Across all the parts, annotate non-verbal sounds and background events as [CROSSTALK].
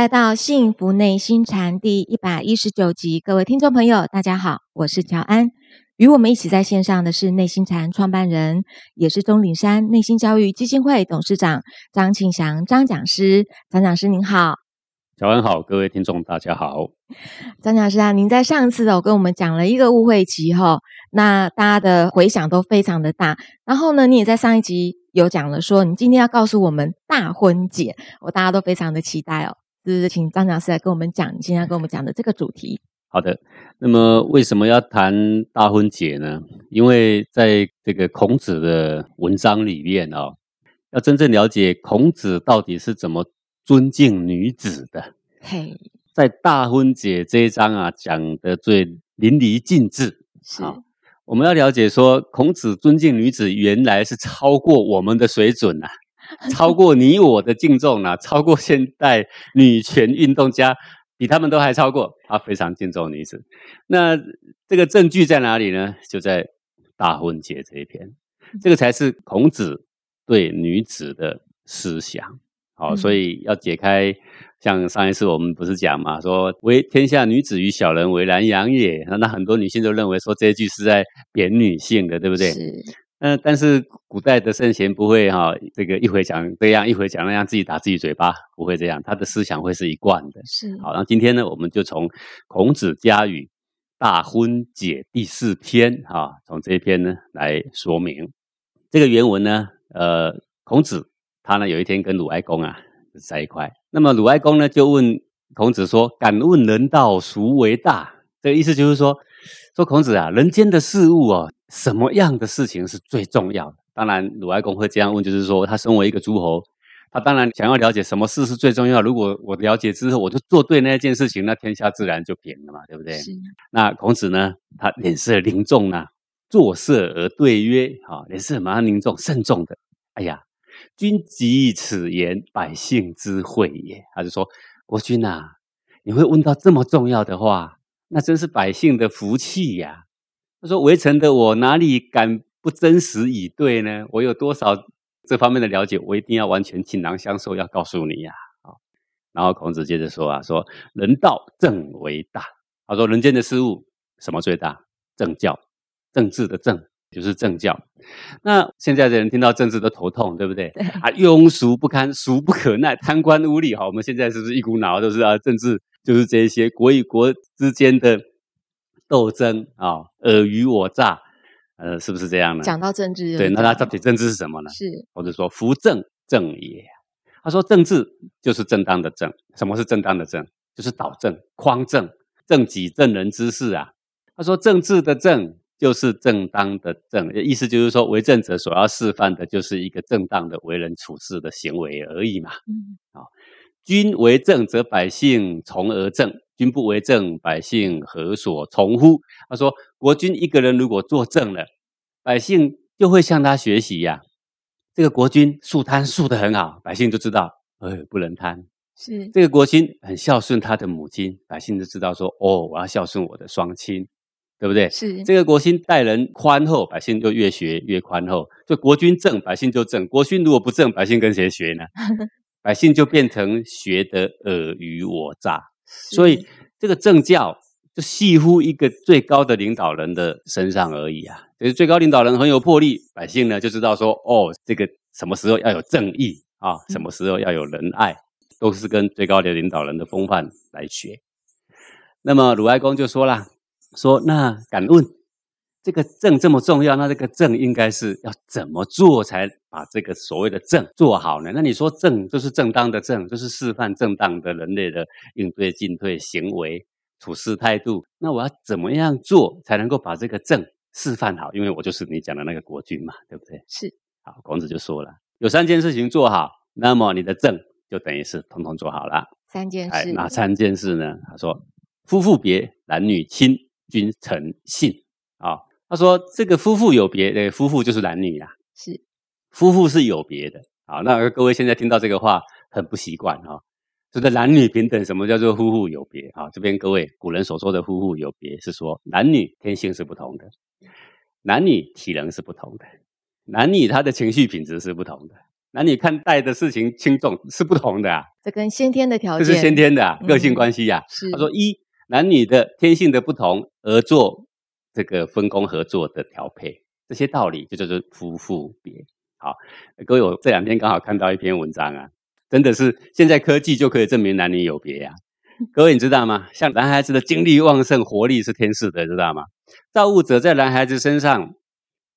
来到《幸福内心禅》第一百一十九集，各位听众朋友，大家好，我是乔安。与我们一起在线上的是内心禅创办人，也是钟岭山内心教育基金会董事长张庆祥张讲师。张讲师您好，乔安好，各位听众大家好。张讲师啊，您在上次哦跟我们讲了一个误会集哈，那大家的回响都非常的大。然后呢，你也在上一集有讲了说，你今天要告诉我们大婚解，我大家都非常的期待哦。是请张讲师来跟我们讲，你今天要跟我们讲的这个主题？好的，那么为什么要谈大婚解呢？因为在这个孔子的文章里面哦，要真正了解孔子到底是怎么尊敬女子的。嘿，在大婚解这一章啊，讲的最淋漓尽致。是，我们要了解说，孔子尊敬女子，原来是超过我们的水准呐，[LAUGHS] 超过你我的敬重啊，超过现代女权运动家。比他们都还超过，他非常敬重女子。那这个证据在哪里呢？就在大婚节这一篇，这个才是孔子对女子的思想。好，所以要解开，像上一次我们不是讲嘛，说为天下女子与小人为难养也。那很多女性都认为说这一句是在贬女性的，对不对？是。嗯，但是古代的圣贤不会哈，这个一会讲这样，一会讲那样，自己打自己嘴巴，不会这样。他的思想会是一贯的。是。好，那今天呢，我们就从孔子家语大婚解第四篇哈，从这一篇呢来说明这个原文呢。呃，孔子他呢有一天跟鲁哀公啊在一块，那么鲁哀公呢就问孔子说：“敢问人道孰为大？”这个意思就是说，说孔子啊，人间的事物哦。什么样的事情是最重要的？当然，鲁哀公会这样问，就是说，他身为一个诸侯，他当然想要了解什么事是最重要。如果我了解之后，我就做对那件事情，那天下自然就平了嘛，对不对？是。那孔子呢？他脸色凝重啊，作色而对曰：“啊，脸色马上凝重，慎重的。哎呀，君及此言，百姓之惠也。”他就说：“国君呐，你会问到这么重要的话，那真是百姓的福气呀。”他说：“围城的我哪里敢不真实以对呢？我有多少这方面的了解，我一定要完全倾囊相授，要告诉你呀！啊，然后孔子接着说啊，说人道正为大。他说人间的事物什么最大？政教，政治的政就是政教。那现在的人听到政治都头痛，对不对？啊，庸俗不堪，俗不可耐，贪官污吏。好，我们现在是不是一股脑都是啊？政治就是这些国与国之间的。”斗争啊，尔虞我诈，呃，是不是这样呢？讲到政治，对，那他到底政治是什么呢？是，或者说扶正正也。他说政治就是正当的正，什么是正当的正？就是导正、匡正、正己正人之事啊。他说政治的正就是正当的正，意思就是说为政者所要示范的就是一个正当的为人处事的行为而已嘛。嗯，好，君为政则百姓从而政。君不为政，百姓何所从乎？他说：“国君一个人如果做政了，百姓就会向他学习呀。这个国君树贪树得很好，百姓就知道，哎，不能贪。是这个国君很孝顺他的母亲，百姓就知道说，哦，我要孝顺我的双亲，对不对？是这个国君待人宽厚，百姓就越学越宽厚。就国君正，百姓就正；国君如果不正，百姓跟谁学呢？[LAUGHS] 百姓就变成学得尔虞我诈。”所以这个政教就系乎一个最高的领导人的身上而已啊。就是最高领导人很有魄力，百姓呢就知道说，哦，这个什么时候要有正义啊，什么时候要有仁爱，都是跟最高的领导人的风范来学。那么鲁哀公就说啦，说那敢问。这个正这么重要，那这个正应该是要怎么做才把这个所谓的正做好呢？那你说正就是正当的正，就是示范正当的人类的应对进退行为、处事态度。那我要怎么样做才能够把这个正示范好？因为我就是你讲的那个国君嘛，对不对？是。好，孔子就说了，有三件事情做好，那么你的正就等于是统统做好了。三件事，哪三件事呢？他说：夫妇别，男女亲，君臣信。啊。他说：“这个夫妇有别，对，夫妇就是男女呀，是夫妇是有别的。好，那各位现在听到这个话很不习惯哈，这个男女平等，什么叫做夫妇有别啊？这边各位古人所说的夫妇有别，是说男女天性是不同的，男女体能是不同的，男女他的情绪品质是不同的。男女看待的事情轻重是不同的啊，这跟先天的条这件是先天的、啊嗯个性关系啊。是他说一男女的天性的不同而做这个分工合作的调配，这些道理就叫做夫妇别。好，各位，我这两天刚好看到一篇文章啊，真的是现在科技就可以证明男女有别呀、各位，你知道吗？像男孩子的精力旺盛、活力是天赐的，知道吗？造物者在男孩子身上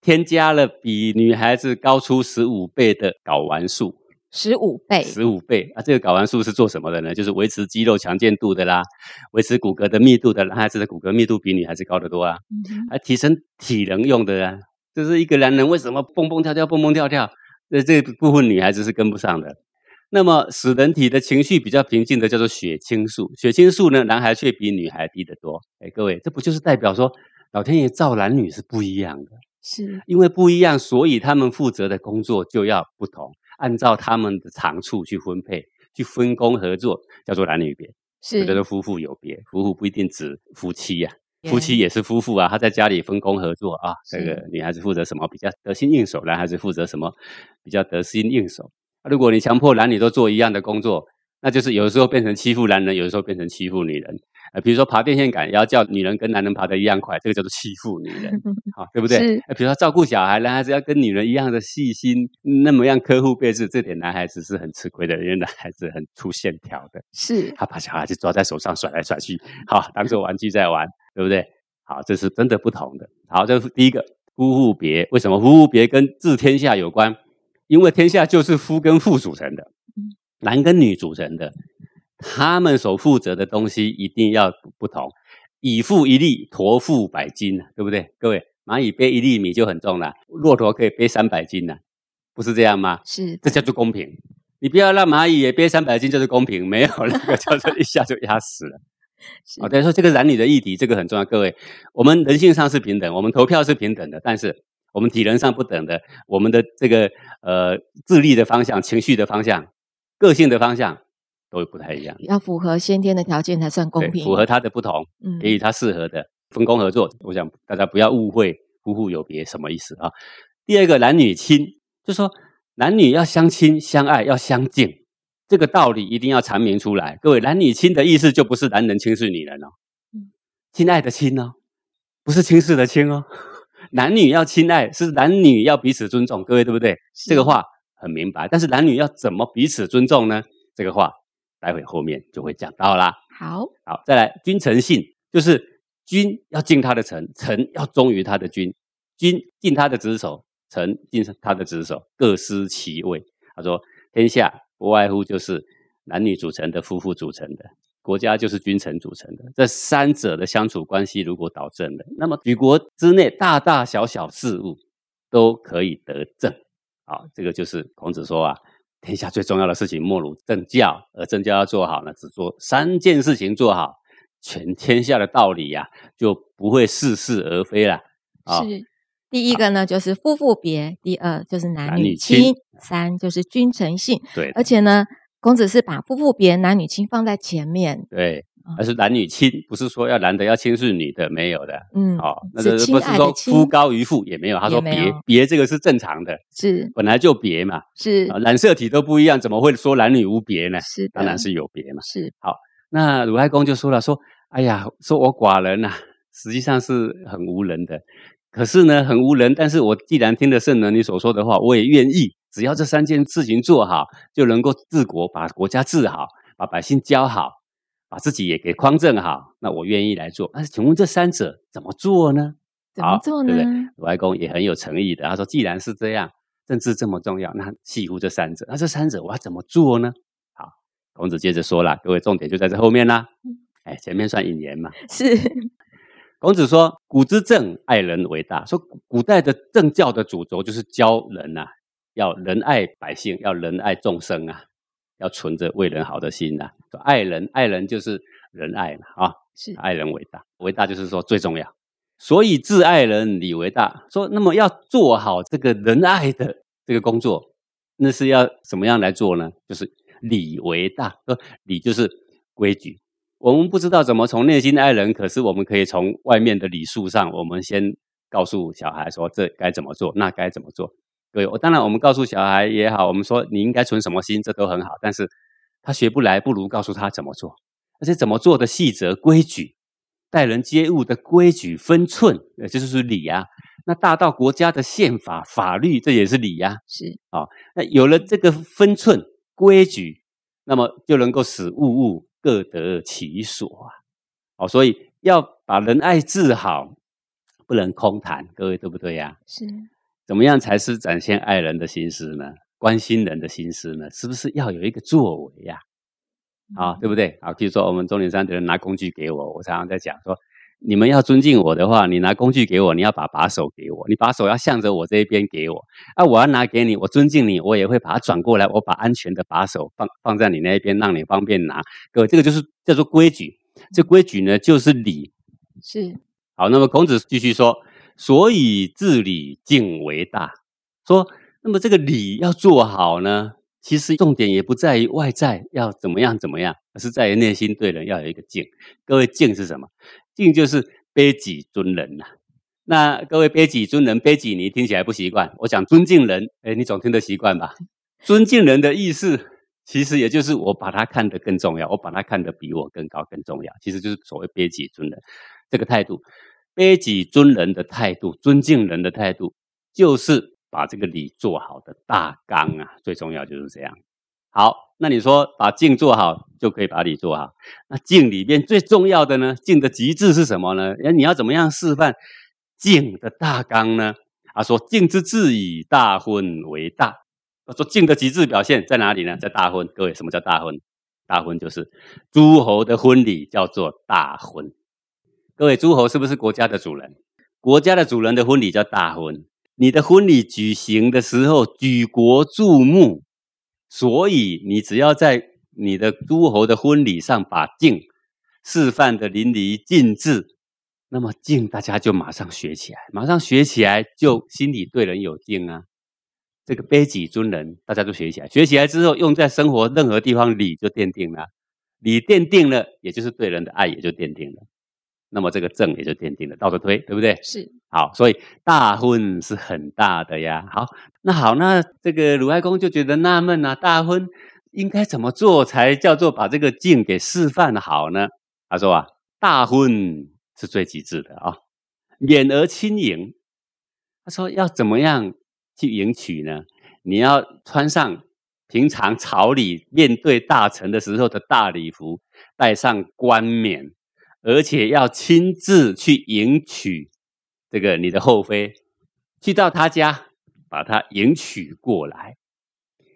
添加了比女孩子高出十五倍的睾丸素，十五倍，十五倍啊！这个睾丸素是做什么的呢？就是维持肌肉强健度的啦，维持骨骼的密度的。男孩子的骨骼密度比女孩子高得多啊，还提升体能用的啊。就是一个男人为什么蹦蹦跳跳、蹦蹦跳跳，这这部分女孩子是跟不上的。那么使人体的情绪比较平静的叫做血清素，血清素呢，男孩却比女孩低得多。哎，各位，这不就是代表说老天爷造男女是不一样的？是因为不一样，所以他们负责的工作就要不同，按照他们的长处去分配、去分工合作，叫做男女别。是叫做夫妇有别，夫妇不一定指夫妻呀、对夫妻也是夫妇啊，他在家里分工合作啊。这个女孩子负责什么比较得心应手，男孩子负责什么比较得心应手。啊如果你强迫男女都做一样的工作，那就是有的时候变成欺负男人，有的时候变成欺负女人。呃，比如说爬电线杆，也要叫女人跟男人爬的一样快，这个叫做欺负女人，[LAUGHS] 好，对不对？是呃比如说照顾小孩，男孩子要跟女人一样的细心，那么样呵护备至，这点男孩子是很吃亏的，因为男孩子很粗线条的。是他把小孩子抓在手上甩来甩去，好，当做玩具在玩，对不对？好，这是真的不同的。好，这是第一个夫妇别，为什么夫妇别跟治天下有关？因为天下就是夫跟妇组成的嗯，男跟女组成的，他们所负责的东西一定要不同。以父一粒，驮负百斤，对不对？各位，蚂蚁背一粒米就很重了，骆驼可以背三百斤呢，不是这样吗？是这叫做公平。你不要让蚂蚁也背三百斤就是公平，没有那个叫做一下就压死了。[LAUGHS] 是哦，等于说这个男女的议题，这个很重要。各位，我们人性上是平等，我们投票是平等的，但是我们体能上不等的，我们的这个呃智力的方向、情绪的方向、个性的方向都不太一样，要符合先天的条件才算公，平，符合他的不同，嗯给予他适合的分工合作。我想大家不要误会夫妇有别什么意思啊？第二个男女亲，就说男女要相亲相爱，要相敬，这个道理一定要阐明出来。各位，男女亲的意思就不是男人轻视女人哦嗯，亲爱的亲哦，不是轻视的亲哦。[LAUGHS] 男女要亲爱，是男女要彼此尊重，各位对不对？这个话很明白，但是男女要怎么彼此尊重呢？这个话待会后面就会讲到啦。好好，再来君臣信，就是君要敬他的臣，臣要忠于他的君，君敬他的职守，臣敬他的职守，各司其位。他说，天下不外乎就是男女组成的，夫妇组成的。国家就是君臣组成的，这三者的相处关系如果导正了，那么举国之内大大小小事物都可以得正。好，这个就是孔子说啊，天下最重要的事情莫如政教，而政教要做好呢，只做三件事情做好，全天下的道理呀、就不会似是而非了。啊、是。第一个呢，就是夫妇别；第二就是男女亲亲；三就是君臣信。对而且呢，孔子是把夫妇别、男女亲放在前面。对啊，而是男女亲，不是说要男的要轻视女的，没有的。嗯，哦，那个不是说夫高于妇也没有，他说别别这个是正常的，是。本来就别嘛，是。啊，染色体都不一样，怎么会说男女无别呢？是，当然是有别嘛。是。好那鲁哀公就说了，说，哎呀，说我寡人呐、实际上是很无能的。可是呢，很无能，但是我既然听了圣人你所说的话，我也愿意，只要这三件事情做好，就能够治国，把国家治好，把百姓教好，把自己也给匡正好，那我愿意来做。但是，请问这三者怎么做呢？怎么做呢对不？对？鲁哀公也很有诚意的，他说，既然是这样，政治这么重要，那系乎这三者，那这三者我要怎么做呢？好，孔子接着说了，各位重点就在这后面啦。哎，前面算引言嘛。是 [LAUGHS] 孔子说：“古之政，爱人为大。”说古古代的政教的主轴就是教人呐、啊，要仁爱百姓，要仁爱众生啊，要存着为人好的心呐、说爱人，爱人就是仁爱嘛啊，是爱人为大，为大就是说最重要。所以自爱人，礼为大。说那么要做好这个仁爱的这个工作，那是要怎么样来做呢？就是礼为大。说礼就是规矩。我们不知道怎么从内心爱人，可是我们可以从外面的礼数上，我们先告诉小孩说这该怎么做，那该怎么做。各位，我当然我们告诉小孩也好，我们说你应该存什么心，这都很好。但是他学不来，不如告诉他怎么做，而且怎么做的细则规矩，待人接物的规矩分寸，呃，这就是礼呀。那大到国家的宪法法律，这也是礼呀。是啊，那有了这个分寸规矩，那么就能够使物物各得其所啊。哦，所以要把仁爱治好，不能空谈，各位对不对呀？是。怎么样才是展现爱人的心思呢？关心人的心思呢？是不是要有一个作为呀？啊，对不对？啊，譬如说我们中年山的人拿工具给我，我常常在讲说，你们要尊敬我的话，你拿工具给我，你要把把手给我，你把手要向着我这一边给我。啊，我要拿给你，我尊敬你，我也会把它转过来，我把安全的把手放放在你那一边，让你方便拿。各位，这个就是叫做规矩。这规矩呢，就是礼。是。好，那么孔子继续说。所以治理敬为大。说，那么这个礼要做好呢，其实重点也不在于外在要怎么样怎么样，而是在于内心对人要有一个敬。各位，敬是什么？敬就是卑己尊人呐。那各位卑己尊人，卑己你听起来不习惯。我讲尊敬人，哎，你总听得习惯吧？尊敬人的意思，其实也就是我把他看得更重要，我把他看得比我更高更重要，其实就是所谓卑己尊人这个态度。卑己尊人的态度，尊敬人的态度，就是把这个礼做好的大纲啊。最重要就是这样。好，那你说把敬做好，就可以把礼做好。那敬里面最重要的呢？敬的极致是什么呢？哎，你要怎么样示范敬的大纲呢？啊，说敬之至以大婚为大。说敬的极致表现在哪里呢？在大婚。各位，什么叫大婚？大婚就是诸侯的婚礼，叫做大婚。各位诸侯是不是国家的主人？国家的主人的婚礼叫大婚。你的婚礼举行的时候举国注目，所以你只要在你的诸侯的婚礼上把敬示范的淋漓尽致，那么敬大家就马上学起来，马上学起来就心里对人有敬啊。这个卑己尊人，大家都学起来，学起来之后用在生活任何地方，礼就奠定了，礼奠定了，也就是对人的爱也就奠定了。那么这个正也就奠定了，倒着推，对不对？是好，所以大婚是很大的呀。好，那好，那这个鲁哀公就觉得纳闷啊，大婚应该怎么做才叫做把这个敬给示范好呢？他说啊，大婚是最极致的啊，免而亲迎。他说要怎么样去迎娶呢？你要穿上平常朝礼面对大臣的时候的大礼服，戴上冠冕。而且要亲自去迎娶这个你的后妃，去到他家把他迎娶过来。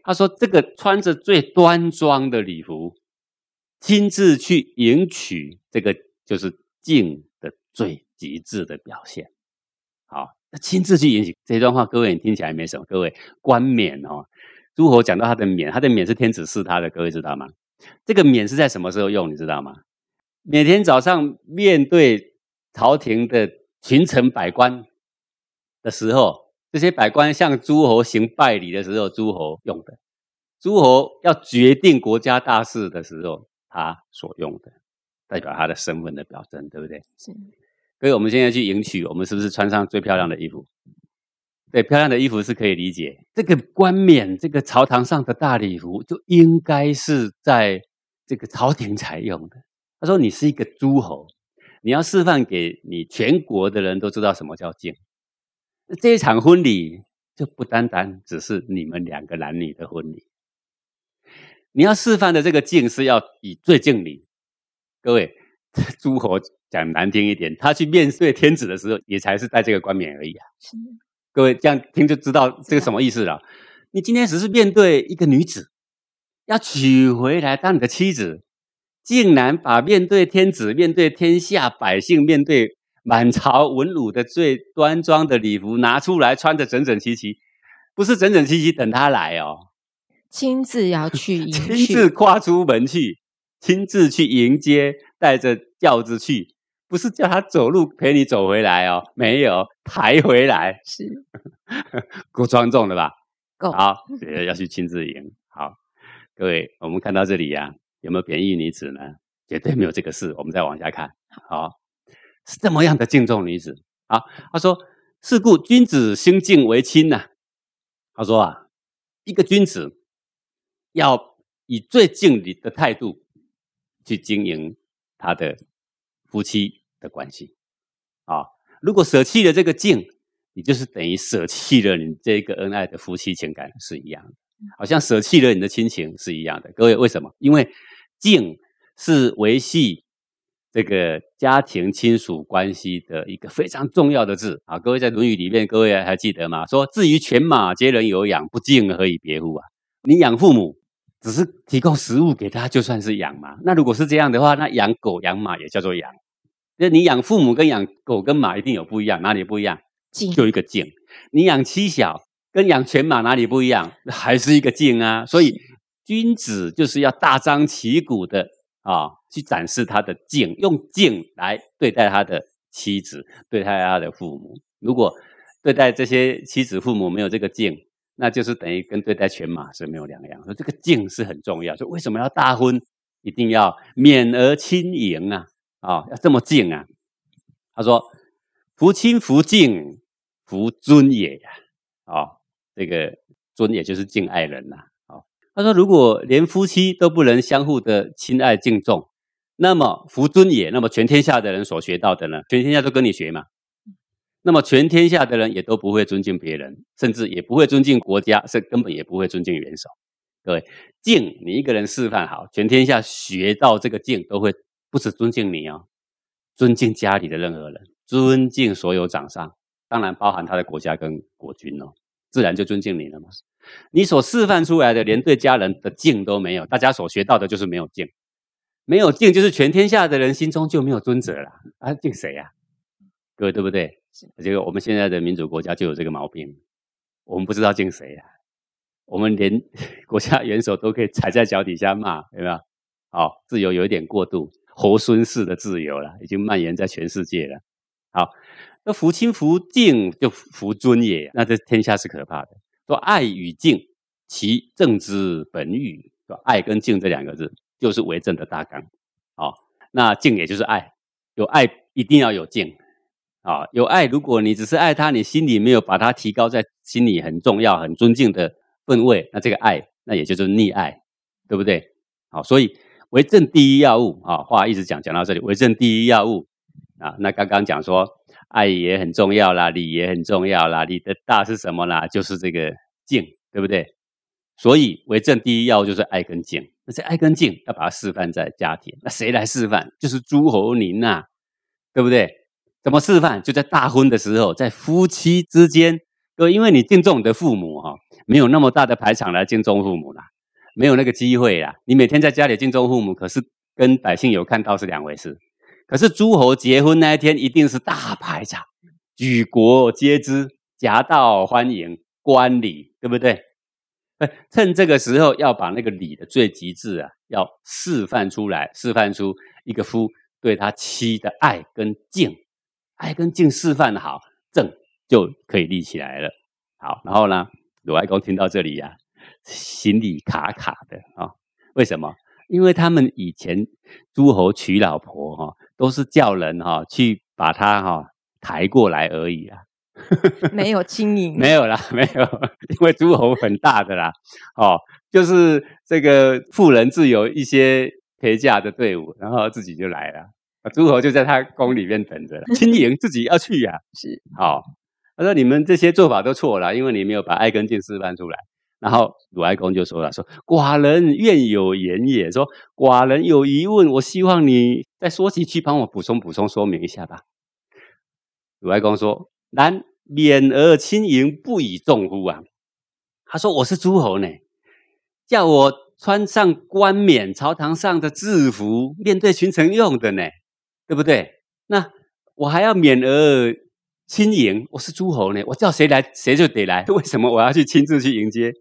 他说：“这个穿着最端庄的礼服，亲自去迎娶，这个就是敬的最极致的表现。”好，那亲自去迎娶这段话，各位听起来没什么。各位冠冕哦，诸侯讲到他的冕，他的冕是天子赐他的，各位知道吗？这个冕是在什么时候用？你知道吗？每天早上面对朝廷的群臣百官的时候，这些百官向诸侯行拜礼的时候，诸侯用的；诸侯要决定国家大事的时候，他所用的，代表他的身份的表征，对不对？是。所以我们现在去迎娶，我们是不是穿上最漂亮的衣服？对，漂亮的衣服是可以理解。这个冠冕，这个朝堂上的大礼服，就应该是在这个朝廷才用的。他说：“你是一个诸侯，你要示范给你全国的人都知道什么叫敬。这一场婚礼就不单单只是你们两个男女的婚礼，你要示范的这个敬是要以最敬礼。各位，诸侯讲难听一点，他去面对天子的时候，也才是戴这个冠冕而已啊。各位这样听就知道这个什么意思了。你今天只是面对一个女子，要娶回来当你的妻子。”竟然把面对天子、面对天下百姓、面对满朝文武的最端庄的礼服拿出来，穿的整整齐齐，不是整整齐齐等他来哦，亲自要去迎，亲自跨出门去，亲自去迎接，带着轿子去，不是叫他走路陪你走回来哦，没有抬回来，是。[LAUGHS] 够庄重了吧？够。好，要去亲自迎。好，各位，我们看到这里呀。有没有贬义女子呢？绝对没有这个事。我们再往下看，好，是这么样的敬重女子。好，他说：“是故君子兴敬为亲呐。”他说啊，一个君子要以最敬礼的态度去经营他的夫妻的关系啊。如果舍弃了这个敬，你就是等于舍弃了你这个恩爱的夫妻情感是一样的，好像舍弃了你的亲情是一样的。各位为什么？因为敬是维系。这个家庭亲属关系的一个非常重要的字啊！各位在《论语》里面，各位还记得吗？说至于犬马，皆人有养，不敬何以别乎啊？你养父母，只是提供食物给他，就算是养吗？那如果是这样的话，那养狗养马也叫做养。那你养父母跟养狗跟马一定有不一样，哪里不一样？敬，就一个敬。你养妻小跟养犬马哪里不一样？[LAUGHS] 还是一个敬啊！所以君子就是要大张旗鼓的。啊，去展示他的敬，用敬来对待他的妻子，对待他的父母。如果对待这些妻子父母没有这个敬，那就是等于跟对待犬马是没有两样。说这个敬是很重要。说为什么要大婚，一定要免而亲迎啊？啊，要这么敬啊？他说：“夫亲夫敬，夫尊也。”啊，这个尊也就是敬爱人呐。他说：“如果连夫妻都不能相互的亲爱敬重，那么夫尊也，那么全天下的人所学到的呢？全天下都跟你学嘛？那么全天下的人也都不会尊敬别人，甚至也不会尊敬国家，是根本也不会尊敬元首。各位，敬你一个人示范好，全天下学到这个敬，都会不止尊敬你哦，尊敬家里的任何人，尊敬所有长上，当然包含他的国家跟国君哦，自然就尊敬你了嘛。”你所示范出来的，连对家人的敬都没有，大家所学到的就是没有敬，没有敬，就是全天下的人心中就没有尊者了啊！敬谁呀？各位对不对？这个我们现在的民主国家就有这个毛病，我们不知道敬谁呀，我们连 [LAUGHS] 国家元首都可以踩在脚底下骂，有没有？好，自由有一点过度，猴孙式的自由了，已经蔓延在全世界了。好，那福亲福敬就福尊也，那这天下是可怕的。说爱与敬，其正之本语。说爱跟敬这两个字，就是为政的大纲。好，那敬也就是爱，有爱一定要有敬。啊，有爱，如果你只是爱他，你心里没有把他提高在心里很重要、很尊敬的分位，那这个爱，那也就是溺爱，对不对？好，所以为政第一要务啊，话一直讲讲到这里，为政第一要务啊，那刚刚讲说。爱也很重要啦，礼也很重要啦。礼的大是什么啦？就是这个敬，对不对？所以为政第一要就是爱跟敬。那这爱跟敬要把它示范在家庭，那谁来示范？就是诸侯您呐，对不对？怎么示范？就在大婚的时候，在夫妻之间，各位，因为你敬重你的父母哈，没有那么大的排场来敬重父母啦，没有那个机会啦。你每天在家里敬重父母，可是跟百姓有看到是两回事。可是诸侯结婚那一天一定是大排场，举国皆知，夹道欢迎，观礼，对不对？趁这个时候要把那个礼的最极致啊，要示范出来，示范出一个夫对他妻的爱跟敬，爱跟敬示范好，正就可以立起来了。好，然后呢，鲁哀公听到这里呀，心里卡卡的啊，为什么？因为他们以前诸侯娶老婆哈。都是叫人哈去把他哈抬过来而已啊，[LAUGHS] 没有轻盈，没有啦，没有，[LAUGHS] 因为诸侯很大的啦，哦，就是这个富人自有一些陪嫁的队伍，然后自己就来了，诸侯就在他宫里面等着了，轻盈自己要去呀，[LAUGHS] 是，好，他说你们这些做法都错了，因为你没有把爱跟敬示范出来。然后鲁哀公就说了：“说寡人愿有言也。说寡人有疑问，我希望你再说几句，帮我补充补充说明一下吧。”鲁哀公说：“然免而亲迎，不以重乎啊？”他说：“我是诸侯呢，叫我穿上冠冕朝堂上的制服，面对群臣用的呢，对不对？那我还要免而亲迎，我是诸侯呢，我叫谁来，谁就得来。为什么我要去亲自去迎接？”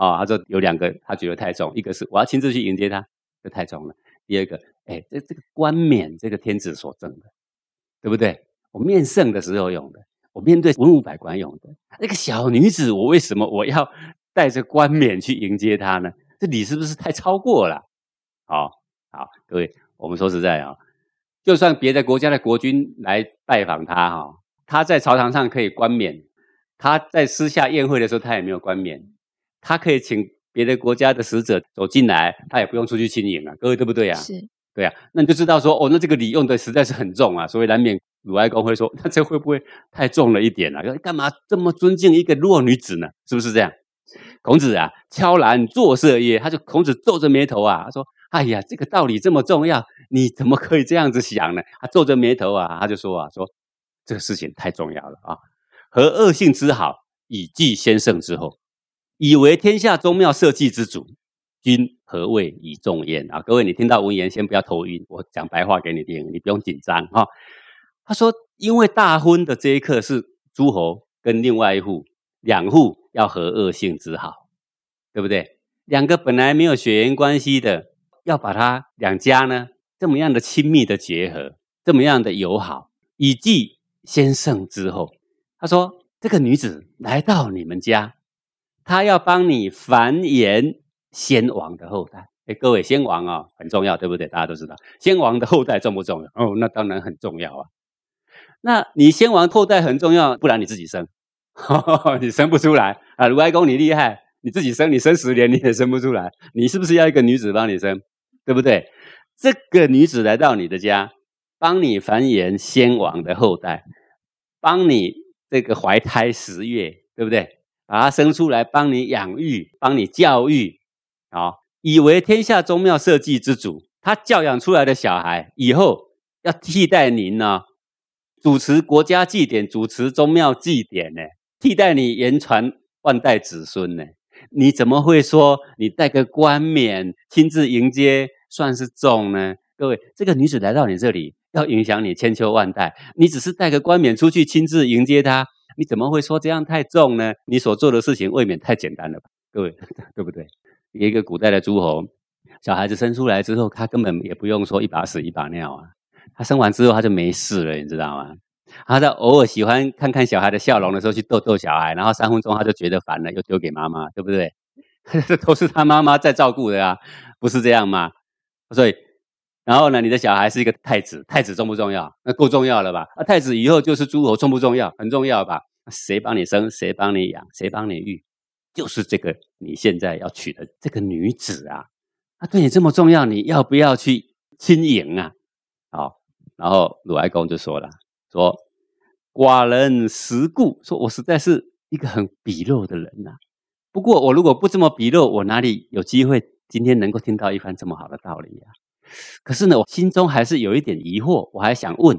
啊，他说有两个，他觉得太重。一个是我要亲自去迎接他，这太重了。第二个，哎，这这个冠冕，这个天子所赠的，对不对？我面圣的时候用的，我面对文武百官用的。那个小女子，我为什么我要 [LAUGHS] 带着冠冕去迎接她呢？这礼是不是太超过了？好，好，各位，我们说实在啊，就算别的国家的国君来拜访他哈，他在朝堂上可以冠冕。他在私下宴会的时候，他也没有冠冕，他可以请别的国家的使者走进来，他也不用出去亲迎啊，各位对不对啊？是，对啊，那你就知道说，哦，那这个礼用的实在是很重啊，所以难免鲁哀公会说，[LAUGHS] 那这会不会太重了一点啊？干嘛这么尊敬一个弱女子呢？是不是这样？孔子啊，悄然作色也：“他就孔子皱着眉头啊，他说：‘哎呀，这个道理这么重要，你怎么可以这样子想呢？’他皱着眉头啊，他就说啊，说这个事情太重要了啊。和恶性之好，以继先圣之后，以为天下宗庙社稷之主，君何谓以重焉啊？各位，你听到文言，先不要头晕，我讲白话给你听，你不用紧张哈。他说，因为大婚的这一刻是诸侯跟另外一户两户。要和恶性之好，对不对？两个本来没有血缘关系的，要把他两家呢这么样的亲密的结合，这么样的友好，以继先圣之后。他说：“这个女子来到你们家，他要帮你繁衍先王的后代。哎，各位，先王啊很重要，对不对？大家都知道，先王的后代重不重要？哦，那当然很重要啊。那你先王后代很重要，不然你自己生。[LAUGHS] ”你生不出来啊！鲁哀公你厉害，你自己生，你生十年你也生不出来。你是不是要一个女子帮你生？对不对？这个女子来到你的家，帮你繁衍先王的后代，帮你这个怀胎十月，对不对？把她生出来，帮你养育，帮你教育，啊，以为天下宗庙社稷之主，他教养出来的小孩以后要替代您呢，主持国家祭典，主持宗庙祭典呢。替代你言传万代子孙呢？你怎么会说你带个冠冕亲自迎接算是重呢？各位，这个女子来到你这里，要影响你千秋万代，你只是带个冠冕出去亲自迎接她，你怎么会说这样太重呢？你所做的事情未免太简单了吧？各位，[LAUGHS] 对不对？一个古代的诸侯，小孩子生出来之后，他根本也不用说一把屎一把尿啊，他生完之后他就没事了，你知道吗？他在偶尔喜欢看看小孩的笑容的时候，去逗逗小孩，然后三分钟他就觉得烦了，又丢给妈妈，对不对？[LAUGHS] 这都是他妈妈在照顾的啊，不是这样吗？所以，然后呢，你的小孩是一个太子，太子重不重要？那够重要了吧？啊，太子以后就是诸侯，重不重要？很重要吧？谁帮你生？谁帮你养？谁帮你育？就是这个你现在要娶的这个女子啊，她对你这么重要，你要不要去亲迎啊？好，然后鲁哀公就说了。说寡人实故，说我实在是一个很鄙陋的人呐。不过我如果不这么鄙陋，我哪里有机会今天能够听到一番这么好的道理呀？可是呢，我心中还是有一点疑惑，我还想问，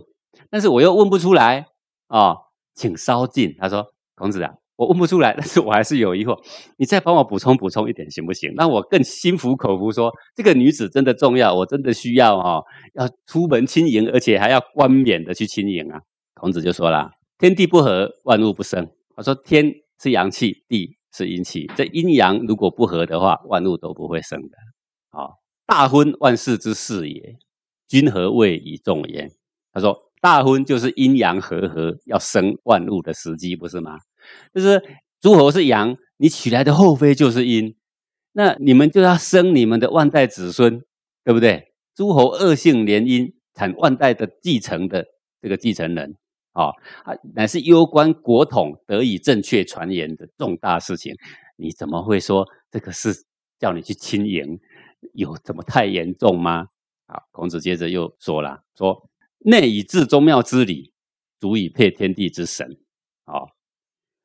但是我又问不出来啊，请稍静。他说：“孔子啊。”我问不出来，[LAUGHS] 但是我还是有疑惑，你再帮我补充补充一点行不行？让我更心服口服，说这个女子真的重要，我真的需要哈，要出门轻盈，而且还要冠冕的去轻盈啊。孔子就说了：天地不和，万物不生。他说天是阳气，地是阴气，这阴阳如果不合的话，万物都不会生的。啊，大婚万事之事也，君何谓以重焉？他说大婚就是阴阳和合要生万物的时机，不是吗？就是诸侯是阳，你娶来的后妃就是阴，那你们就要生你们的万代子孙，对不对？诸侯恶性联姻，产万代的继承的这个继承人，啊，乃是攸关国统得以正确传言的重大事情。你怎么会说这个是叫你去亲迎？有怎么太严重吗？好，孔子接着又说了，说内以治宗庙之礼，足以配天地之神，好。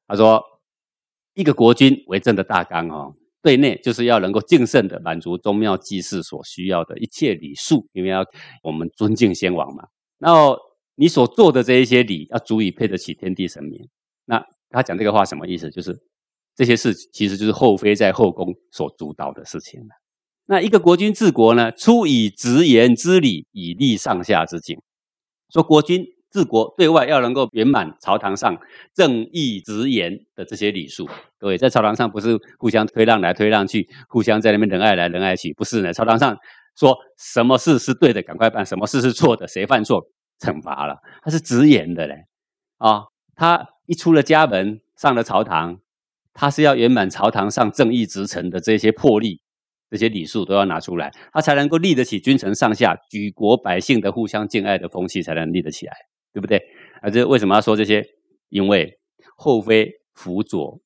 他说：“一个国君为政的大纲哦，对内就是要能够敬慎的满足宗庙祭祀所需要的一切礼数，因为要我们尊敬先王嘛。然后你所做的这一些礼，要足以配得起天地神明。那他讲这个话什么意思？就是这些事其实就是后妃在后宫所主导的事情了。那一个国君治国呢，出以直言之礼，以立上下之敬。说国君。”治国对外要能够圆满朝堂上正义直言的这些礼数，各位在朝堂上不是互相推让来推让去，互相在那边仁爱来仁爱去，不是呢。朝堂上说什么事是对的，赶快办；什么事是错的，谁犯错惩罚了，他是直言的嘞。啊，他一出了家门，上了朝堂，他是要圆满朝堂上正义直臣的这些魄力，这些礼数都要拿出来，他才能够立得起君臣上下、举国百姓的互相敬爱的风气，才能立得起来。对不对？啊，这为什么要说这些？因为后妃辅佐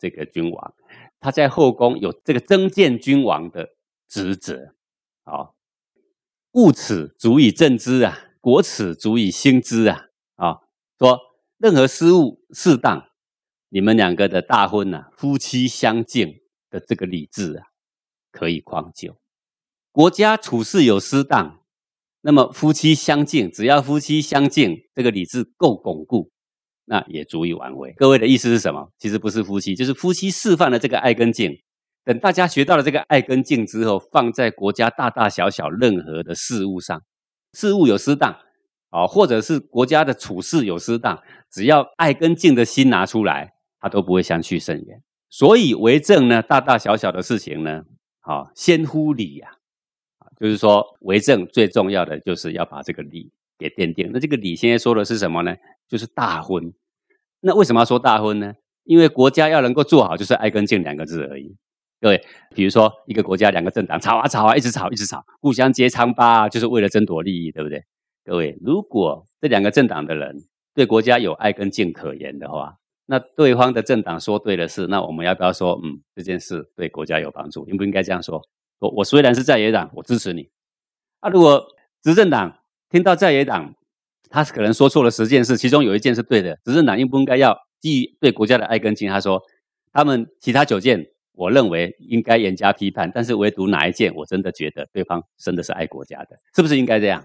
这个君王，他在后宫有这个增建君王的职责。啊，物此足以正之啊，国此足以兴之啊。啊，说任何失误适当，你们两个的大婚呐，夫妻相敬的这个礼制啊，可以匡救。国家处事有失当，那么夫妻相敬，只要夫妻相敬，这个礼制够巩固，那也足以挽回。各位的意思是什么？其实不是夫妻，就是夫妻示范了这个爱跟敬。等大家学到了这个爱跟敬之后，放在国家大大小小任何的事物上，事物有失当啊，或者是国家的处事有失当，只要爱跟敬的心拿出来，他都不会相去甚远。所以为政呢，大大小小的事情呢，啊，先乎礼呀。就是说，为政最重要的就是要把这个礼给奠定。那这个礼现在说的是什么呢？就是大婚。那为什么要说大婚呢？因为国家要能够做好，就是爱跟敬两个字而已。各位，比如说一个国家两个政党吵啊吵啊，一直吵一直吵，互相揭疮疤，就是为了争夺利益，对不对？各位，如果这两个政党的人对国家有爱跟敬可言的话，那对方的政党说对的事，那我们要不要说，嗯，这件事对国家有帮助？应不应该这样说？我我虽然是在野党，我支持你。啊，如果执政党听到在野党，他可能说错了十件事，其中有一件是对的，执政党应不应该要基于对国家的爱跟敬？他说，他们其他九件，我认为应该严加批判，但是唯独哪一件，我真的觉得对方真的是爱国家的，是不是应该这样？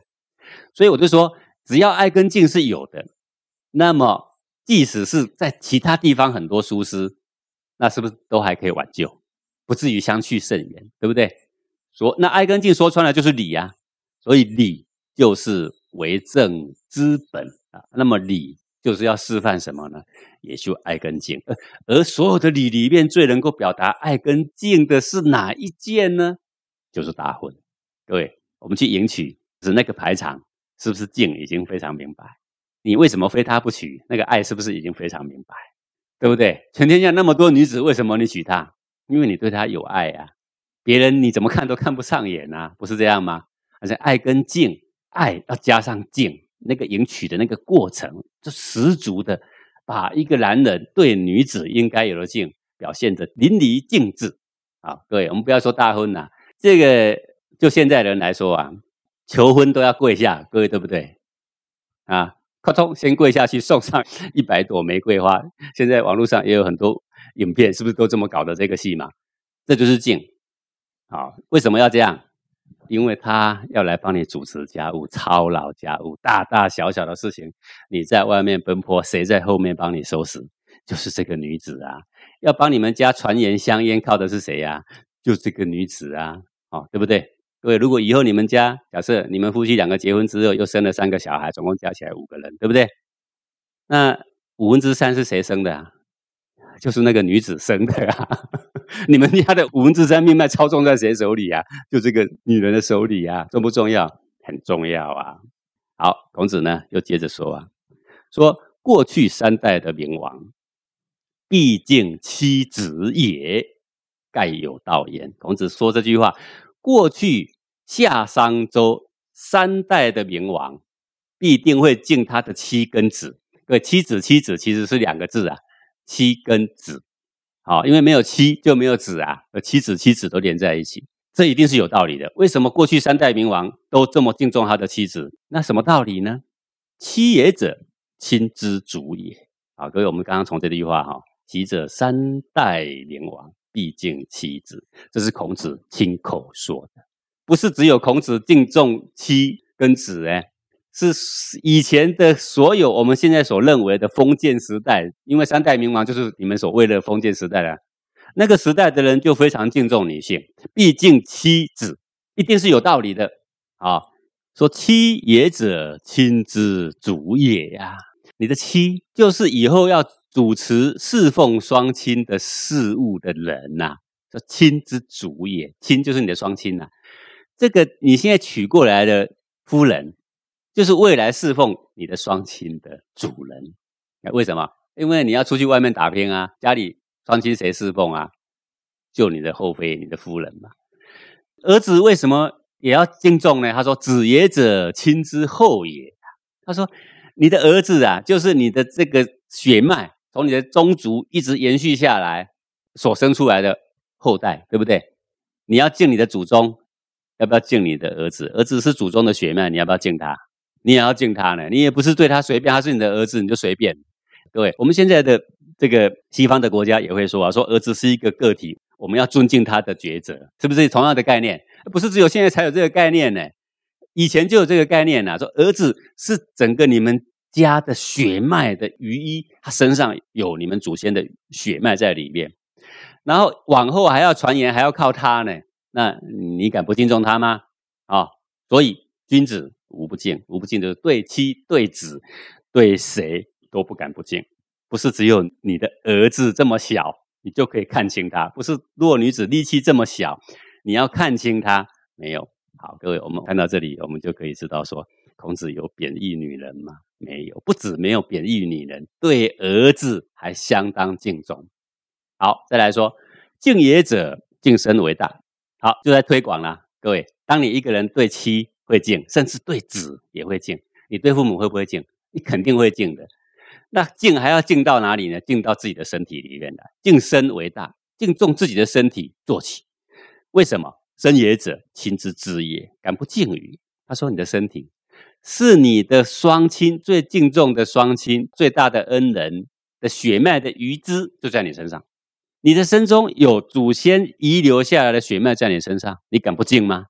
所以我就说，只要爱跟敬是有的，那么即使是在其他地方很多疏失，那是不是都还可以挽救？不至于相去甚远，对不对？说那爱跟敬说穿了就是礼呀，所以礼就是为政之本啊。那么礼就是要示范什么呢？也就爱跟敬。而而所有的礼里面最能够表达爱跟敬的是哪一件呢？就是大婚。各位，我们去迎娶，是那个排场是不是敬已经非常明白？你为什么非他不娶？那个爱是不是已经非常明白？对不对？全天下那么多女子，为什么你娶她？因为你对她有爱啊，别人你怎么看都看不上眼啊，不是这样吗？而且爱跟敬，爱要加上敬，那个迎娶的那个过程，就十足的把一个男人对女子应该有的敬表现得淋漓尽致啊！各位，我们不要说大婚呐，这个就现在人来说啊，求婚都要跪下，各位对不对？啊，咔通先跪下去送上 [LAUGHS] 一百朵玫瑰花，现在网络上也有很多。影片是不是都这么搞的这个戏嘛？这就是敬，好，为什么要这样？因为他要来帮你主持家务、操劳家务，大大小小的事情，你在外面奔波，谁在后面帮你收拾？就是这个女子啊，要帮你们家传言香烟，靠的是谁呀？就这个女子啊，哦，对不对？各位，如果以后你们家假设你们夫妻两个结婚之后又生了三个小孩，总共加起来五个人，对不对？那五分之三是谁生的啊？就是那个女子生的啊！[LAUGHS] 你们家的五分之三命脉操纵在谁手里啊？就这个女人的手里啊，重不重要？很重要啊！好，孔子呢又接着说啊，说过去三代的明王，毕竟妻子也，盖有道焉。孔子说这句话，过去夏商周三代的明王，必定会敬他的妻跟子。各位，妻子妻子其实是两个字啊。妻跟子，好，因为没有妻就没有子啊，妻子妻子都连在一起，这一定是有道理的。为什么过去三代明王都这么敬重他的妻子？那什么道理呢？妻也者，亲之主也。啊，各位，我们刚刚从这句话哈，其者三代明王毕竟妻子，这是孔子亲口说的，不是只有孔子敬重妻跟子哎。是以前的所有我们现在所认为的封建时代，因为三代明王就是你们所谓的封建时代了。那个时代的人就非常敬重女性，毕竟妻子一定是有道理的啊。说妻也者，亲之主也呀。你的妻就是以后要主持侍奉双亲的事务的人呐。叫亲之主也，亲就是你的双亲呐。这个你现在娶过来的夫人。就是未来侍奉你的双亲的主人，为什么？因为你要出去外面打拼啊，家里双亲谁侍奉啊？就你的后妃、你的夫人嘛。儿子为什么也要敬重呢？他说：“子也者，亲之后也。”他说：“你的儿子啊，就是你的这个血脉从你的宗族一直延续下来所生出来的后代，对不对？你要敬你的祖宗，要不要敬你的儿子？儿子是祖宗的血脉，你要不要敬他？你也要敬他呢。你也不是对他随便，他是你的儿子，你就随便。各位，我们现在的这个西方的国家也会说啊，说儿子是一个个体，我们要尊敬他的抉择，是不是同样的概念？不是只有现在才有这个概念呢，以前就有这个概念呐。说儿子是整个你们家的血脉的余一，他身上有你们祖先的血脉在里面，然后往后还要传言，还要靠他呢。那你敢不敬重他吗？啊，所以君子无不敬，无不敬就是对妻、对子、对谁都不敢不敬。不是只有你的儿子这么小，你就可以看清他；不是弱女子力气这么小，你要看清他。没有，好，各位，我们看到这里，我们就可以知道说，孔子有贬义女人吗？没有，不止没有贬义女人，对儿子还相当敬重。好，再来说，敬也者，敬身为大。好，就在推广了。各位，当你一个人对妻会敬，甚至对子也会敬，你对父母会不会敬？你肯定会敬的。那敬还要敬到哪里呢？敬到自己的身体里面来，敬身为大，敬重自己的身体做起。为什么？生也者，亲之至也，敢不敬于？他说：“你的身体是你的双亲最敬重的双亲，最大的恩人的血脉的余枝就在你身上。”你的身中有祖先遗留下来的血脉在你身上，你敢不敬吗？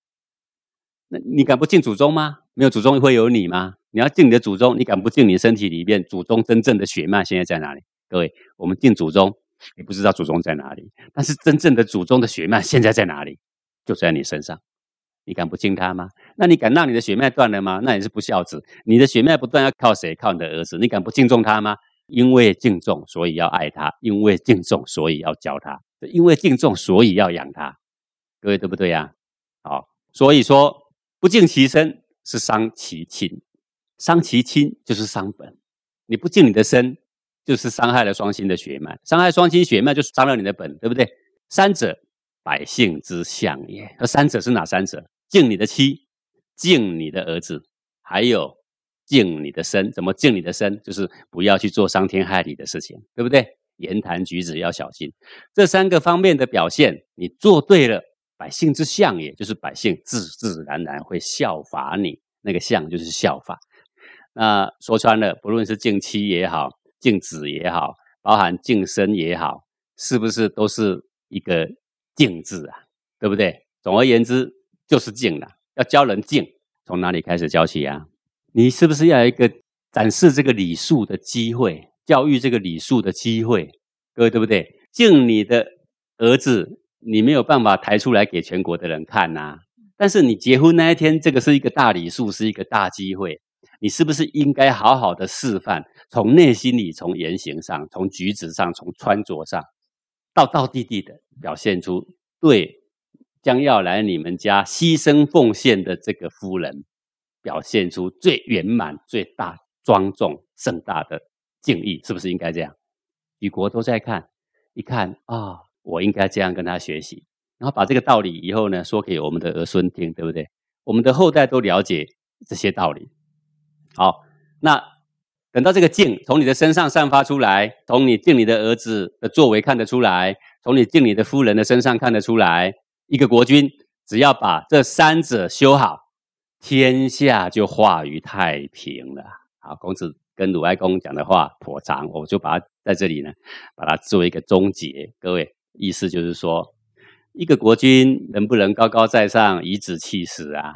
那你敢不敬祖宗吗？没有祖宗会有你吗？你要敬你的祖宗，你敢不敬你身体里面祖宗真正的血脉现在在哪里？各位，我们敬祖宗，你不知道祖宗在哪里，但是真正的祖宗的血脉现在在哪里？就在你身上，你敢不敬他吗？那你敢让你的血脉断了吗？那也是不孝子。你的血脉不断要靠谁？靠你的儿子，你敢不敬重他吗？因为敬重，所以要爱他；因为敬重，所以要教他；因为敬重，所以要养他。各位对不对呀？好，所以说不敬其身是伤其亲，伤其亲就是伤本。你不敬你的身，就是伤害了双亲的血脉；伤害双亲血脉，就是伤了你的本，对不对？三者，百姓之相也。那三者是哪三者？敬你的妻，敬你的儿子，还有。敬你的身，怎么敬你的身？就是不要去做伤天害理的事情，对不对？言谈举止要小心，这三个方面的表现，你做对了，百姓之相，也就是百姓自自然然会效法你。那个相就是效法。那说穿了，不论是敬妻也好，敬子也好，包含敬身也好，是不是都是一个敬字啊？对不对？总而言之，就是敬了。要教人敬，从哪里开始教起啊？你是不是要一个展示这个礼数的机会，教育这个礼数的机会？各位对不对？敬你的儿子，你没有办法抬出来给全国的人看呐。但是你结婚那一天，这个是一个大礼数，是一个大机会。你是不是应该好好的示范，从内心里、从言行上、从举止上、从穿着上，道道地地的表现出对将要来你们家牺牲奉献的这个夫人。表现出最圆满、最大、庄重、盛大的敬意，是不是应该这样？举国都在看，一看啊，我应该这样跟他学习，然后把这个道理以后呢说给我们的儿孙听，对不对？我们的后代都了解这些道理。好，那等到这个敬从你的身上散发出来，从你敬你的儿子的作为看得出来，从你敬你的夫人的身上看得出来，一个国君只要把这三者修好。天下就化于太平了。好，孔子跟鲁哀公讲的话颇长，我就把它在这里呢，把它做一个终结。各位，意思就是说，一个国君能不能高高在上、颐指气使啊？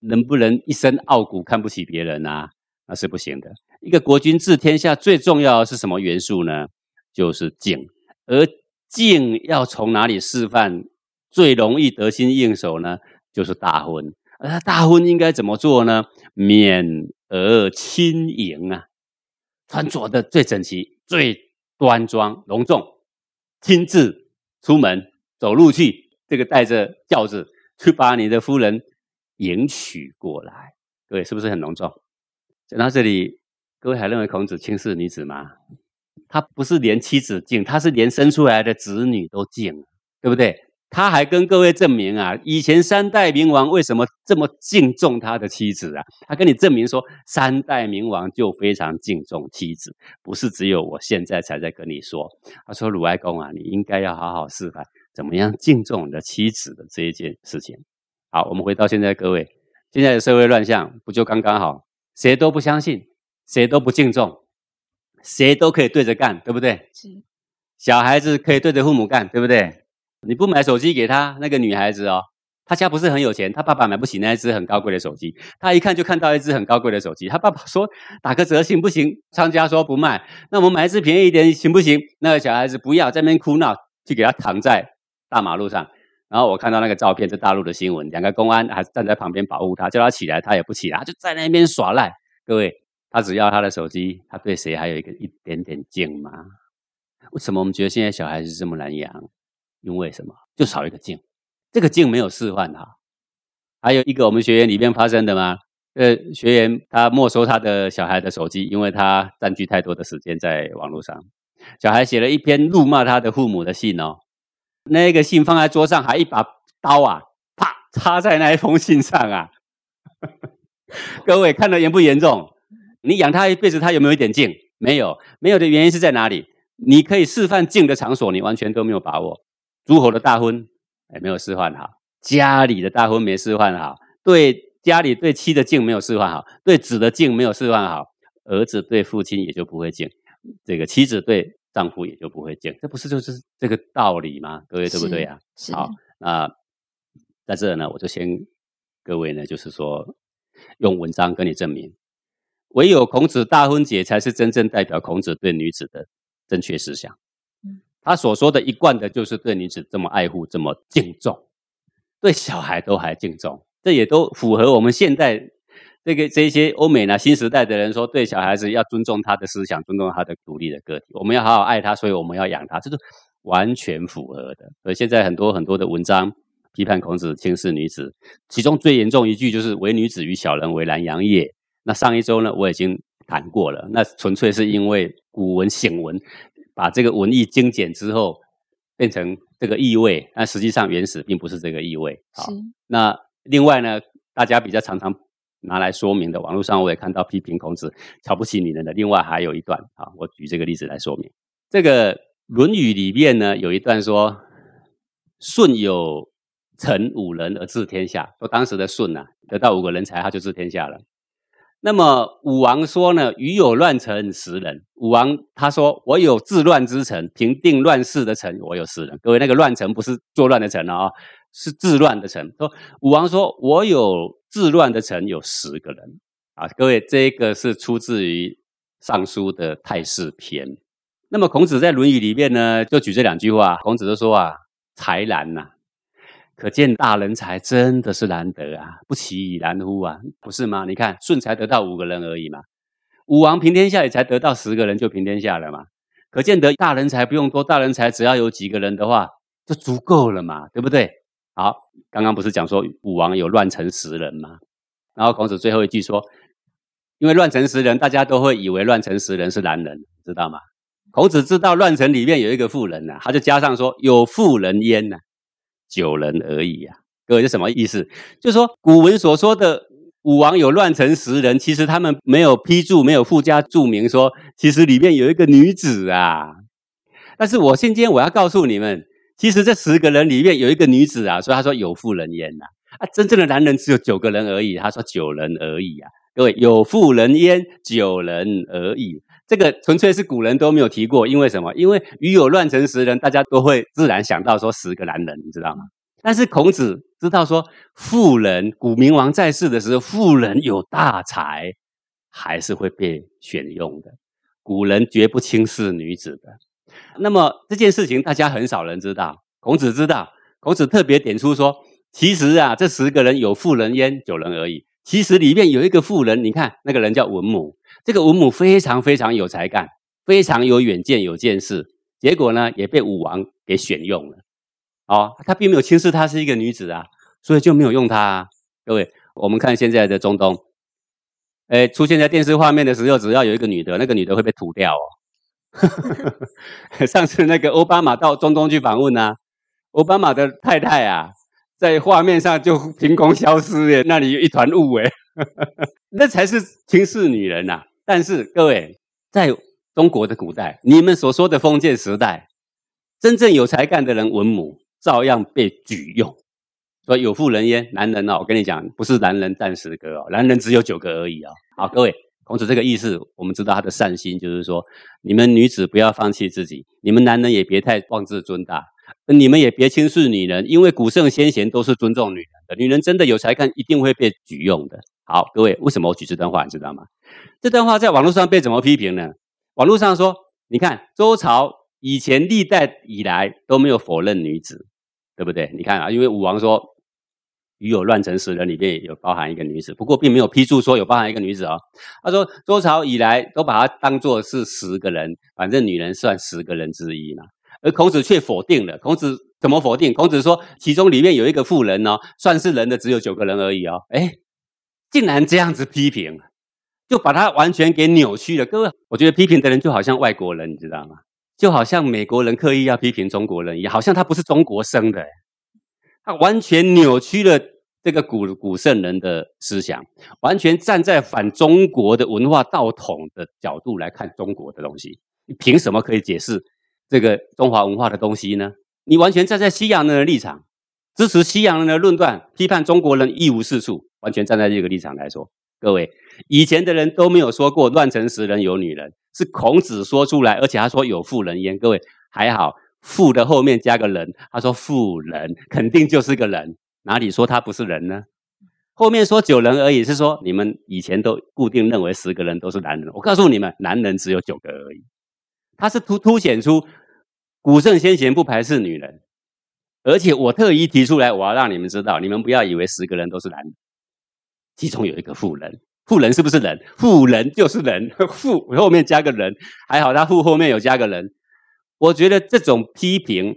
能不能一身傲骨、看不起别人啊？那是不行的。一个国君治天下最重要的是什么元素呢？就是敬。而敬要从哪里示范最容易得心应手呢？就是大婚。而大婚应该怎么做呢？冕而轻盈啊，穿着的最整齐、最端庄、隆重，亲自出门走路去，这个带着轿子去把你的夫人迎娶过来，各位是不是很隆重？讲到这里，各位还认为孔子轻视女子吗？他不是连妻子敬，他是连生出来的子女都敬，对不对？他还跟各位证明啊，以前三代明王为什么这么敬重他的妻子啊？他跟你证明说，三代明王就非常敬重妻子，不是只有我现在才在跟你说。他说：“鲁哀公啊，你应该要好好示范怎么样敬重你的妻子的这一件事情。”好，我们回到现在，各位，现在的社会乱象不就刚刚好？谁都不相信，谁都不敬重，谁都可以对着干，对不对？是。小孩子可以对着父母干，对不对？你不买手机给他，那个女孩子哦，她家不是很有钱，她爸爸买不起那一只很高贵的手机，她一看就看到一只很高贵的手机，她爸爸说打个折行不行？商家说不卖，那我们买一只便宜一点行不行？那个小孩子不要，在那边哭闹，就给他躺在大马路上。然后我看到那个照片是大陆的新闻，两个公安还站在旁边保护他，叫他起来，他也不起来，就在那边耍赖。各位，他只要他的手机，他对谁还有一个一点点敬吗？为什么我们觉得现在小孩子这么难养？因为什么？就少一个敬，这个敬没有示范他。还有一个我们学员里面发生的吗？呃，学员他没收他的小孩的手机，因为他占据太多的时间在网络上。小孩写了一篇怒骂他的父母的信哦，那个信放在桌上，还一把刀啊，啪插在那一封信上啊。[LAUGHS] 各位看得严不严重？你养他一辈子，他有没有一点劲？没有，没有的原因是在哪里？你可以示范敬的场所，你完全都没有把握。诸侯的大婚，哎，没有示范好；家里的大婚没示范好，对家里对妻的敬没有示范好，对子的敬没有示范好，儿子对父亲也就不会敬，这个妻子对丈夫也就不会敬，这不是就是这个道理吗？各位对不对啊？好，那在这呢，我就先各位呢，就是说用文章跟你证明，唯有孔子大婚节才是真正代表孔子对女子的。正确思想，他所说的一贯的就是对女子这么爱护、这么敬重，对小孩都还敬重，这也都符合我们现在这个这些欧美呢新时代的人说，对小孩子要尊重他的思想，尊重他的独立的个体，我们要好好爱他，所以我们要养他，这是完全符合的。而现在很多很多的文章批判孔子轻视女子，其中最严重一句就是“唯女子与小人为难养也”。那上一周呢，我已经。谈过了，那纯粹是因为古文显文，把这个文意精简之后变成这个意味，那实际上原始并不是这个意味。好，那另外呢，大家比较常常拿来说明的，网络上我也看到批评孔子瞧不起女人的。另外还有一段啊，我举这个例子来说明。这个《论语》里面呢，有一段说：“舜有臣五人而治天下。”说当时的舜呐，得到五个人才，他就治天下了。那么武王说呢：“余有乱臣十人。”武王他说：“我有治乱之臣，平定乱世的臣，我有十人。”各位，那个乱臣不是作乱的臣啊，是治乱的臣。说武王说：“我有治乱的臣，有十个人。”啊，各位，这个是出自于《尚书》的《太史篇》。那么孔子在《论语》里面呢，就举这两句话。孔子就说啊：“才难呐。”可见大人才真的是难得啊，不其已然乎啊，不是吗？你看舜才得到五个人而已嘛，武王平天下也才得到十个人就平天下了嘛。可见得大人才不用多，大人才只要有几个人的话就足够了嘛，对不对？好，刚刚不是讲说武王有乱臣十人吗？然后孔子最后一句说，因为乱臣十人，大家都会以为乱臣十人是男人，知道吗？孔子知道乱臣里面有一个妇人呐，他就加上说有妇人焉呐。九人而已呀，各位是什么意思？就是说古文所说的武王有乱臣十人，其实他们没有批注，没有附加注明说，其实里面有一个女子啊。但是我今天我要告诉你们，其实这十个人里面有一个女子啊，所以他说有妇人焉呐。啊，真正的男人只有九个人而已，他说九人而已啊。各位有妇人焉，九人而已。这个纯粹是古人都没有提过，因为什么？因为与有乱成十人，大家都会自然想到说十个男人，你知道吗？但是孔子知道说，妇人古明王在世的时候，妇人有大才，还是会被选用的。古人绝不轻视女子的。那么这件事情，大家很少人知道，孔子知道。孔子特别点出说，其实啊，这十个人有妇人焉，九人而已。其实里面有一个妇人，你看那个人叫文母。这个文母非常非常有才干，非常有远见有见识，结果呢也被武王给选用了。哦，他并没有轻视她是一个女子啊，所以就没有用她。各位，我们看现在的中东，哎，出现在电视画面的时候，只要有一个女的，那个女的会被涂掉哦。[LAUGHS] 上次那个奥巴马到中东去访问啊，奥巴马的太太啊，在画面上就凭空消失耶，那里有一团雾哎，[LAUGHS] 那才是轻视女人呐。但是各位，在中国的古代，你们所说的封建时代，真正有才干的人，文武照样被举用。说有妇人焉，男人哦，我跟你讲，不是男人占十个哦，男人只有九个而已哦。好，各位，孔子这个意思，我们知道他的善心，就是说，你们女子不要放弃自己，你们男人也别太妄自尊大，你们也别轻视女人，因为古圣先贤都是尊重女人女人真的有才干，一定会被举用的。好，各位，为什么我举这段话，你知道吗？这段话在网络上被怎么批评呢？网络上说，你看周朝以前历代以来都没有否认女子，对不对？你看啊，因为武王说。与有乱臣十人里面有包含一个女子，不过并没有批注说有包含一个女子哦。他说周朝以来都把它当作是十个人，反正女人算十个人之一嘛。而孔子却否定了。孔子怎么否定？孔子说其中里面有一个妇人哦，算是人的只有九个人而已哦。哎，竟然这样子批评，就把他完全给扭曲了。各位，我觉得批评的人就好像外国人，你知道吗？就好像美国人刻意要批评中国人一样，好像他不是中国生的。他完全扭曲了这个古古圣人的思想，完全站在反中国的文化道统的角度来看中国的东西。你凭什么可以解释这个中华文化的东西呢？你完全站在西洋人的立场，支持西洋人的论断，批判中国人一无是处。完全站在这个立场来说，各位以前的人都没有说过乱臣十人有女人，是孔子说出来，而且他说有妇人焉。各位还好。妇的后面加个人，他说妇人肯定就是个人，哪里说他不是人呢？后面说九人而已，是说你们以前都固定认为十个人都是男人，我告诉你们，男人只有九个而已。他是突凸显出古圣先贤不排斥女人，而且我特意提出来，我要让你们知道，你们不要以为十个人都是男人，其中有一个妇人，妇人是不是人？妇人就是人，妇后面加个人，还好他妇后面有加个人。我觉得这种批评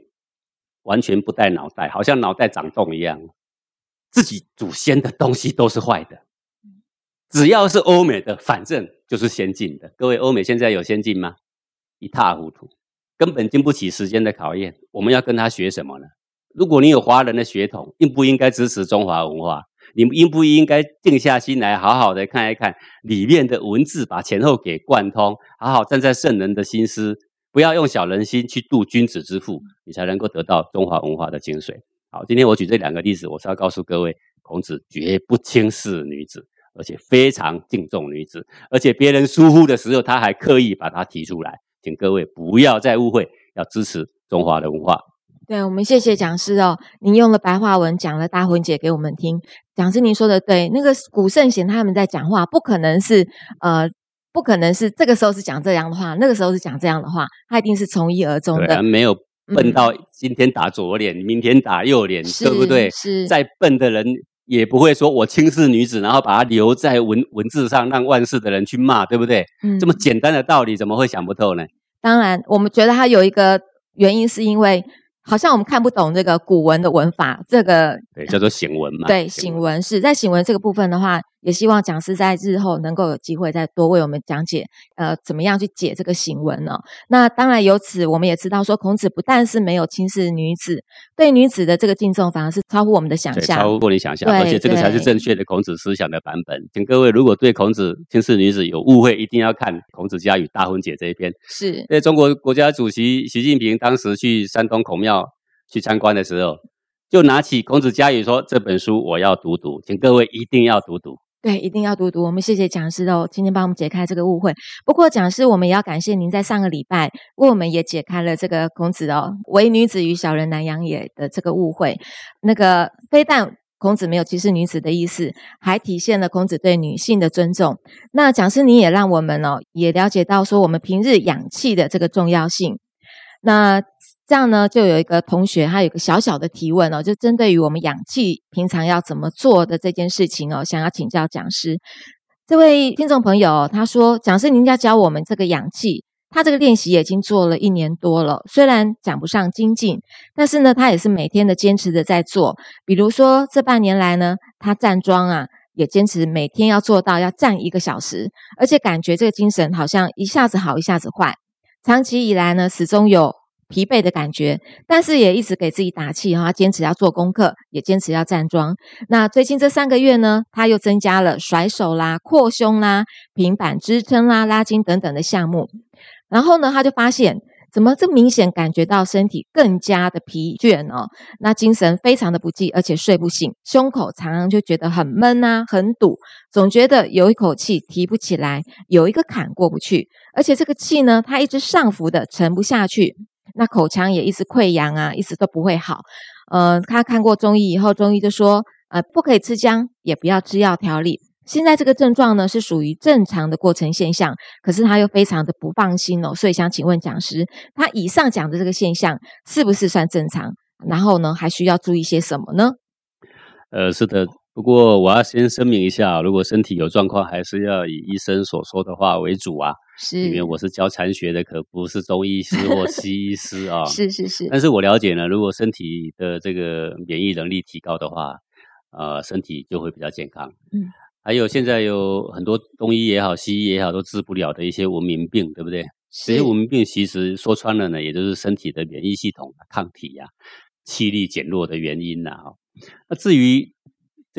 完全不带脑袋，好像脑袋长洞一样。自己祖先的东西都是坏的，只要是欧美的，反正就是先进的。各位，欧美现在有先进吗？一塌糊涂，根本经不起时间的考验。我们要跟他学什么呢？如果你有华人的血统，应不应该支持中华文化？你们应不应该静下心来，好好的看一看里面的文字，把前后给贯通，好好站在圣人的心思。不要用小人心去度君子之腹，你才能够得到中华文化的精髓。好，今天我举这两个例子，我是要告诉各位，孔子绝不轻视女子，而且非常敬重女子，而且别人疏忽的时候，他还刻意把它提出来。请各位不要再误会，要支持中华的文化。对，我们谢谢讲师哦，您用了白话文讲了大婚节给我们听。讲师您说的对，那个古圣贤他们在讲话，不可能是呃。不可能是这个时候是讲这样的话，那个时候是讲这样的话，他一定是从一而终的。没有笨到今天打左脸，明天打右脸，对不对？是。再笨的人也不会说我轻视女子，然后把它留在文文字上，让万世的人去骂，对不对？嗯。这么简单的道理，怎么会想不透呢？当然，我们觉得它有一个原因，是因为。好像我们看不懂这个古文的文法，这个对叫做行文嘛？对，行文是在行文这个部分的话，也希望讲师在日后能够有机会再多为我们讲解，呃，怎么样去解这个行文呢？那当然由此我们也知道，说孔子不但是没有轻视女子，对女子的这个敬重反而是超乎我们的想象，超乎你想象，而且这个才是正确的孔子思想的版本。请各位如果对孔子轻视女子有误会，一定要看《孔子家语大婚解》这一篇。是，在中国国家主席习近平当时去山东孔庙。去参观的时候，就拿起《孔子家语》说：“这本书我要读读，请各位一定要读读。”对，一定要读读。我们谢谢讲师哦，今天帮我们解开这个误会。不过，讲师我们也要感谢您在上个礼拜为我们也解开了这个孔子哦“唯女子与小人难养也”的这个误会。那个非但孔子没有歧视女子的意思，还体现了孔子对女性的尊重。那讲师，你也让我们哦也了解到说，我们平日养气的这个重要性。那。这样呢，就有一个同学，他有个小小的提问哦，就针对于我们氧气平常要怎么做的这件事情哦，想要请教讲师。这位听众朋友他说：“讲师，您要教我们这个氧气，他这个练习已经做了一年多了，虽然讲不上精进，但是呢，他也是每天的坚持的在做。比如说这半年来呢，他站桩啊，也坚持每天要做到要站一个小时，而且感觉这个精神好像一下子好一下子坏。长期以来呢，始终有。”疲惫的感觉，但是也一直给自己打气哈，坚持要做功课，也坚持要站桩。那最近这三个月呢，他又增加了甩手啦、扩胸啦、平板支撑啦、拉筋等等的项目。然后呢，他就发现。怎么这明显感觉到身体更加的疲倦哦？那精神非常的不济，而且睡不醒，胸口常常就觉得很闷啊，很堵，总觉得有一口气提不起来，有一个坎过不去，而且这个气呢，它一直上浮的沉不下去，那口腔也一直溃疡啊，一直都不会好。呃，他看过中医以后，中医就说，呃，不可以吃姜，也不要吃药调理。现在这个症状呢是属于正常的过程现象，可是他又非常的不放心哦，所以想请问讲师，他以上讲的这个现象是不是算正常？然后呢，还需要注意些什么呢？呃，是的，不过我要先声明一下，如果身体有状况，还是要以医生所说的话为主啊。是，因为我是教禅学的，可不是中医师或西医师啊。[LAUGHS] 是是是。但是我了解呢，如果身体的这个免疫能力提高的话，呃，身体就会比较健康。嗯。还有现在有很多中医也好，西医也好，都治不了的一些文明病，对不对？这些文明病其实说穿了呢，也就是身体的免疫系统抗体呀、气力减弱的原因呐。那至于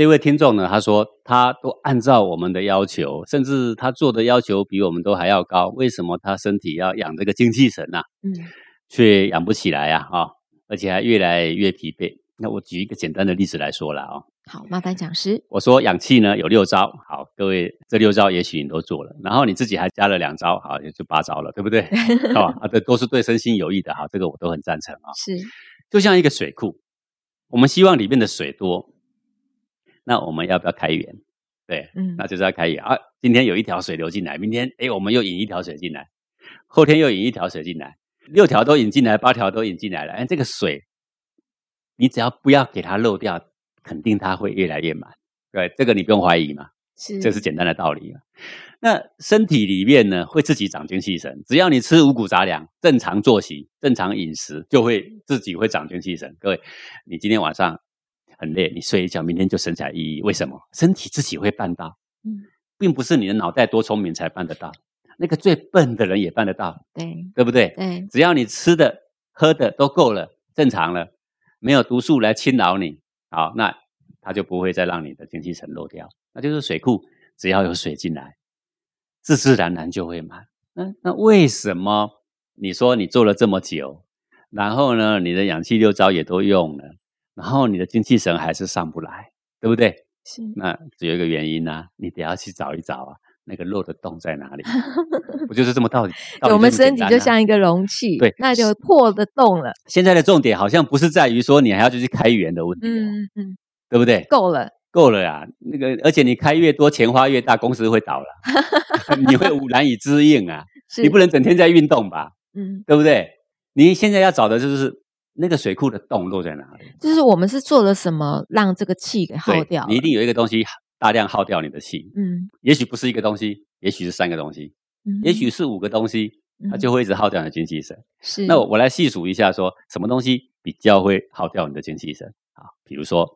这位听众呢，他说他都按照我们的要求，甚至他做的要求比我们都还要高，为什么他身体要养这个精气神呢？嗯，却养不起来呀，啊，而且还越来越疲惫。那我举一个简单的例子来说了啊。好，麻烦讲师。我说氧气呢有六招，好，各位这六招也许你都做了，然后你自己还加了两招，好，也就八招了，对不对？好 [LAUGHS] 啊，这都是对身心有益的哈，这个我都很赞成啊。是，就像一个水库，我们希望里面的水多，那我们要不要开源？对，嗯，那就是要开源啊。今天有一条水流进来，明天哎，我们又引一条水进来，后天又引一条水进来，六条都引进来，八条都引进来了，哎，这个水，你只要不要给它漏掉。肯定它会越来越满，对，这个你不用怀疑嘛，是，这是简单的道理嘛。那身体里面呢，会自己长精气神，只要你吃五谷杂粮，正常作息，正常饮食，就会自己会长精气神。各位，你今天晚上很累，你睡一觉，明天就神采奕奕。为什么？身体自己会办到，嗯，并不是你的脑袋多聪明才办得到，那个最笨的人也办得到，对，对不对？对，只要你吃的、喝的都够了，正常了，没有毒素来侵扰你。好，那它就不会再让你的精气神漏掉。那就是水库，只要有水进来，自自然然就会满。那那为什么你说你做了这么久，然后呢，你的氧气六招也都用了，然后你的精气神还是上不来，对不对？是。那只有一个原因呢，你得要去找一找啊，那个漏的洞在哪里？[LAUGHS] 不就是这么道理？我们身体就像一个容器，对，那就破的洞了。现在的重点好像不是在于说你还要去开源的问题，嗯嗯，对不对？够了，够了呀。那个，而且你开越多，钱花越大，公司会倒了，[LAUGHS] 你会难以支应啊。你不能整天在运动吧？嗯，对不对？你现在要找的就是那个水库的洞落在哪里？就是我们是做了什么让这个气给耗掉？你一定有一个东西大量耗掉你的气，嗯，也许不是一个东西。也许是三个东西，也许是五个东西，它就会一直耗掉你的精气神。是，那我我来细数一下，说什么东西比较会耗掉你的精气神啊？比如说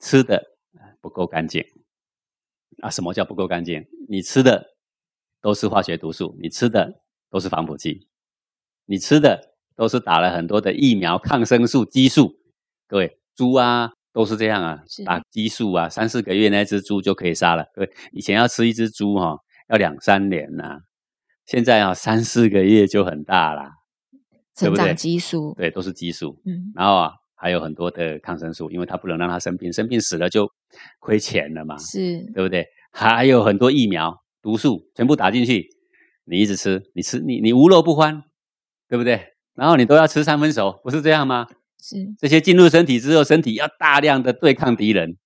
吃的不够干净啊？什么叫不够干净？你吃的都是化学毒素，你吃的都是防腐剂，你吃的都是打了很多的疫苗、抗生素、激素。各位，猪啊。都是这样啊，打激素啊，三四个月那只猪就可以杀了。对，以前要吃一只猪哈，要两三年呐，现在啊三四个月就很大啦，成长激素，对，都是激素。嗯，然后啊还有很多的抗生素，因为它不能让它生病，生病死了就亏钱了嘛，是，对不对？还有很多疫苗毒素全部打进去，你一直吃，你吃你你无肉不欢，对不对？然后你都要吃三分熟，不是这样吗？是这些进入身体之后，身体要大量的对抗敌人，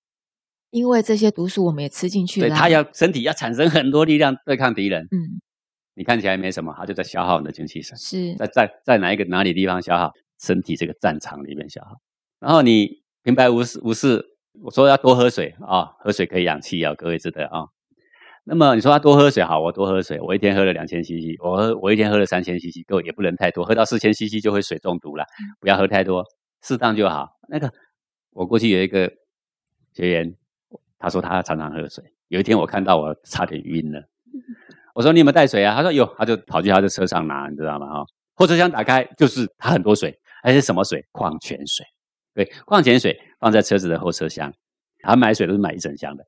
因为这些毒素我们也吃进去了，对，它要身体要产生很多力量对抗敌人。嗯，你看起来没什么，它就在消耗你的精气神，是在在在哪一个哪里地方消耗？身体这个战场里面消耗。然后你平白无事无事，我说要多喝水啊，喝水可以养气啊，各位知道啊。那么你说他多喝水好，我多喝水，我一天喝了两千 CC，我喝我一天喝了三千 CC，各位也不能太多，喝到四千 CC 就会水中毒了，不要喝太多。适当就好。那个，我过去有一个学员，他说他常常喝水。有一天我看到我差点晕了，[LAUGHS] 我说你有没有带水啊？他说有，他就跑去他的车上拿，你知道吗？哈，后车厢打开就是他很多水，还是什么水？矿泉水。对，矿泉水放在车子的后车厢，他买水都是买一整箱的。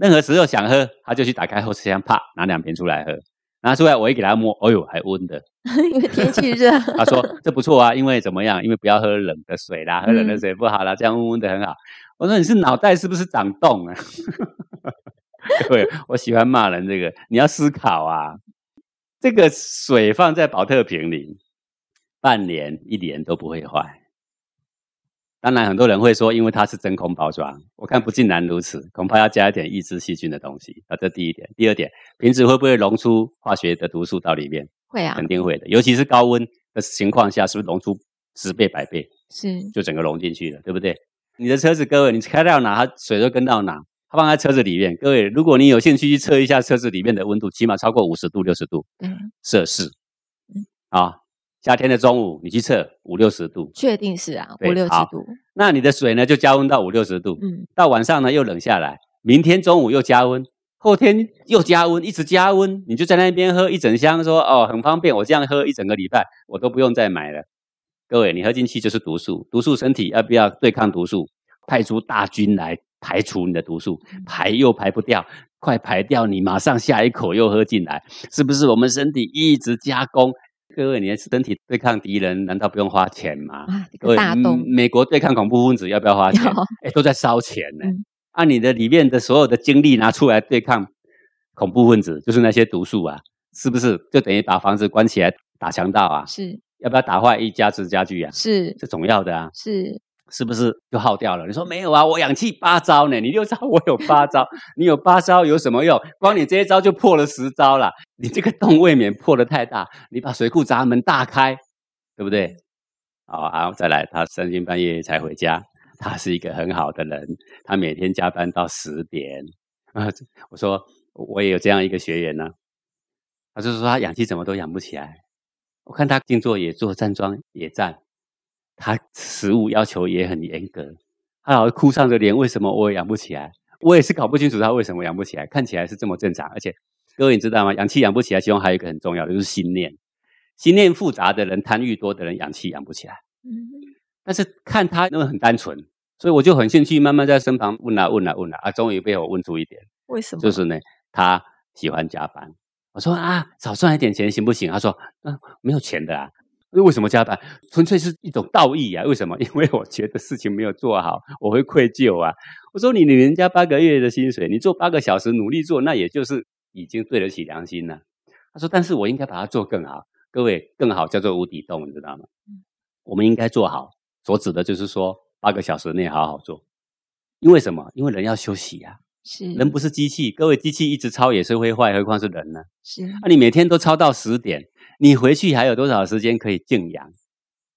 任何时候想喝，他就去打开后车厢，啪拿两瓶出来喝。拿出来我一给他摸，哎呦还温的，[LAUGHS] 因为天气热。[LAUGHS] 他说这不错啊，因为怎么样？因为不要喝冷的水啦，喝冷的水不好啦，这样温温的很好。我说你是脑袋是不是长洞啊？[LAUGHS] 对，我喜欢骂人这个，你要思考啊。这个水放在保特瓶里，半年一年都不会坏。当然，很多人会说，因为它是真空包装，我看不尽然如此，恐怕要加一点抑制细菌的东西啊。这第一点，第二点，瓶子会不会溶出化学的毒素到里面？会啊，肯定会的。尤其是高温的情况下，是不是溶出十倍、百倍？是，就整个溶进去了，对不对？你的车子，各位，你开到哪，它水都跟到哪。它放在车子里面，各位，如果你有兴趣去测一下车子里面的温度，起码超过五十度、六十度嗯摄氏，嗯，啊。夏天的中午，你去测五六十度，确定是啊，五六十度。那你的水呢，就加温到五六十度。嗯，到晚上呢又冷下来，明天中午又加温，后天又加温，一直加温，你就在那边喝一整箱，说哦很方便，我这样喝一整个礼拜，我都不用再买了。各位，你喝进去就是毒素，毒素身体要不要对抗毒素？派出大军来排除你的毒素，排又排不掉，快排掉，你马上下一口又喝进来，是不是？我们身体一直加工。各位，你的身体对抗敌人，难道不用花钱吗？美国对抗恐怖分子要不要花钱？[LAUGHS] 哎，都在烧钱呢。按你的里面的所有的精力拿出来对抗恐怖分子，就是那些毒素啊，是不是？就等于把房子关起来打强盗啊？是。要不要打坏一家子家具啊？是。这总要的啊。是。是不是就耗掉了？你说没有啊？我氧气八招呢，你六招，我有八招。[LAUGHS] 你有八招有什么用？光你这一招就破了十招了。你这个洞未免破的太大，你把水库闸门大开，对不对？好啊，再来，他三更半夜才回家。他是一个很好的人，他每天加班到十点啊。[LAUGHS] 我说我也有这样一个学员呢，他就说他氧气怎么都养不起来。我看他静坐也坐，站桩也站。他食物要求也很严格，他老是哭丧着脸，为什么我也养不起来？我也是搞不清楚他为什么养不起来，看起来是这么正常。而且各位你知道吗？氧气养不起来，其中还有一个很重要的，就是心念。心念复杂的人，贪欲多的人，氧气养不起来。嗯，但是看他那么很单纯，所以我就很兴趣，慢慢在身旁问啊问啊问啊，啊，终于被我问出一点。为什么？就是呢，他喜欢加班。我说啊，少赚一点钱行不行？他说，嗯，没有钱的啊。为什么加班？纯粹是一种道义啊！为什么？[LAUGHS] 因为我觉得事情没有做好，我会愧疚啊！我说你领人家八个月的薪水，你做八个小时努力做，那也就是已经对得起良心了。他说：“但是我应该把它做更好。”各位，更好叫做无底洞，你知道吗？我们应该做好，所指的就是说八个小时内好好做。因为什么？因为人要休息啊！是人不是机器，各位，机器一直超也是会坏，何况是人呢？是啊，你每天都超到十点。你回去还有多少时间可以静养，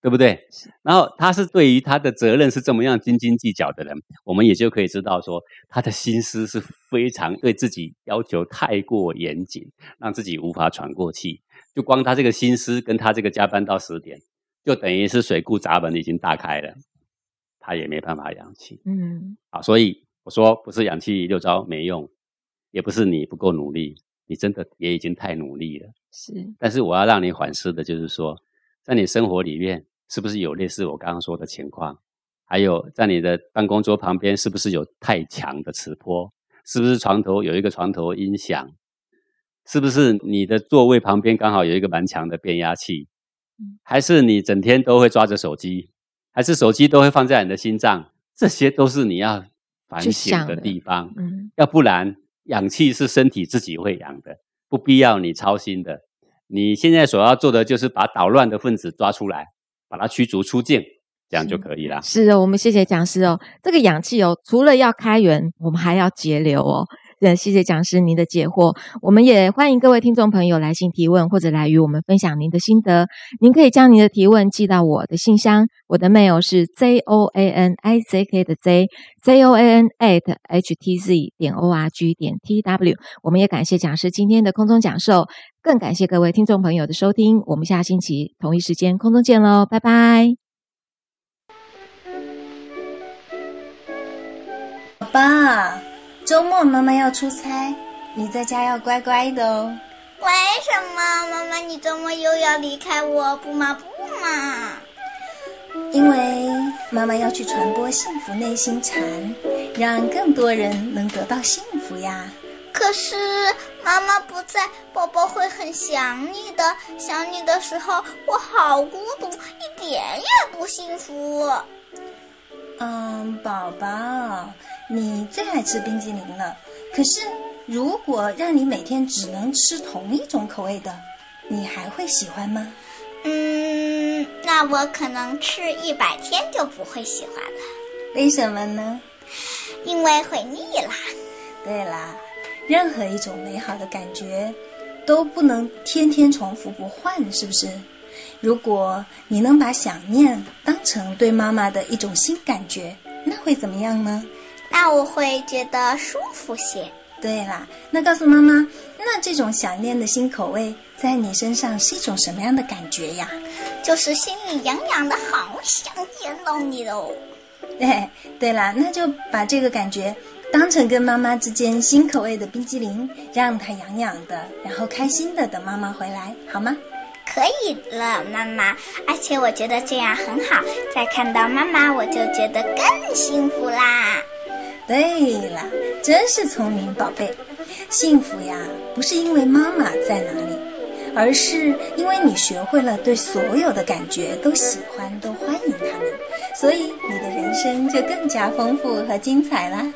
对不对？然后他是对于他的责任是这么样斤斤计较的人，我们也就可以知道说，他的心思是非常对自己要求太过严谨，让自己无法喘过气。就光他这个心思跟他这个加班到十点，就等于是水库闸门已经大开了，他也没办法氧气。嗯，好，所以我说不是氧气六招没用，也不是你不够努力，你真的也已经太努力了。是，但是我要让你反思的，就是说，在你生活里面，是不是有类似我刚刚说的情况？还有，在你的办公桌旁边，是不是有太强的磁波？是不是床头有一个床头音响？是不是你的座位旁边刚好有一个蛮强的变压器？还是你整天都会抓着手机？还是手机都会放在你的心脏？这些都是你要反省的地方。嗯，要不然，氧气是身体自己会养的。不必要你操心的，你现在所要做的就是把捣乱的分子抓出来，把它驱逐出境，这样就可以了。是哦，我们谢谢讲师哦。这个氧气哦，除了要开源，我们还要节流哦。谢谢讲师您的解惑，我们也欢迎各位听众朋友来信提问，或者来与我们分享您的心得。您可以将您的提问寄到我的信箱，我的 mail 是 z o a n i z k 的 z z o a n at h t z 点 o r g 点 t w。我们也感谢讲师今天的空中讲授，更感谢各位听众朋友的收听。我们下星期同一时间空中见喽，拜拜。爸爸。周末妈妈要出差，你在家要乖乖的哦。为什么妈妈你周末又要离开我？不嘛不嘛！因为妈妈要去传播幸福内心禅，让更多人能得到幸福呀。可是妈妈不在，宝宝会很想你的。想你的时候，我好孤独，一点也不幸福。嗯，宝宝，你最爱吃冰激凌了。可是，如果让你每天只能吃同一种口味的，你还会喜欢吗？嗯，那我可能吃一百天就不会喜欢了。为什么呢？因为会腻啦。对啦。任何一种美好的感觉都不能天天重复不换，是不是？如果你能把想念当成对妈妈的一种新感觉，那会怎么样呢？那我会觉得舒服些。对啦，那告诉妈妈，那这种想念的新口味在你身上是一种什么样的感觉呀？就是心里痒痒的，好想见到你哦。[LAUGHS] 对，对啦，那就把这个感觉。当成跟妈妈之间新口味的冰激凌，让它痒痒的，然后开心的等妈妈回来，好吗？可以了，妈妈。而且我觉得这样很好，再看到妈妈我就觉得更幸福啦。对了，真是聪明宝贝。幸福呀，不是因为妈妈在哪里，而是因为你学会了对所有的感觉都喜欢，都欢迎他们，所以你的人生就更加丰富和精彩啦。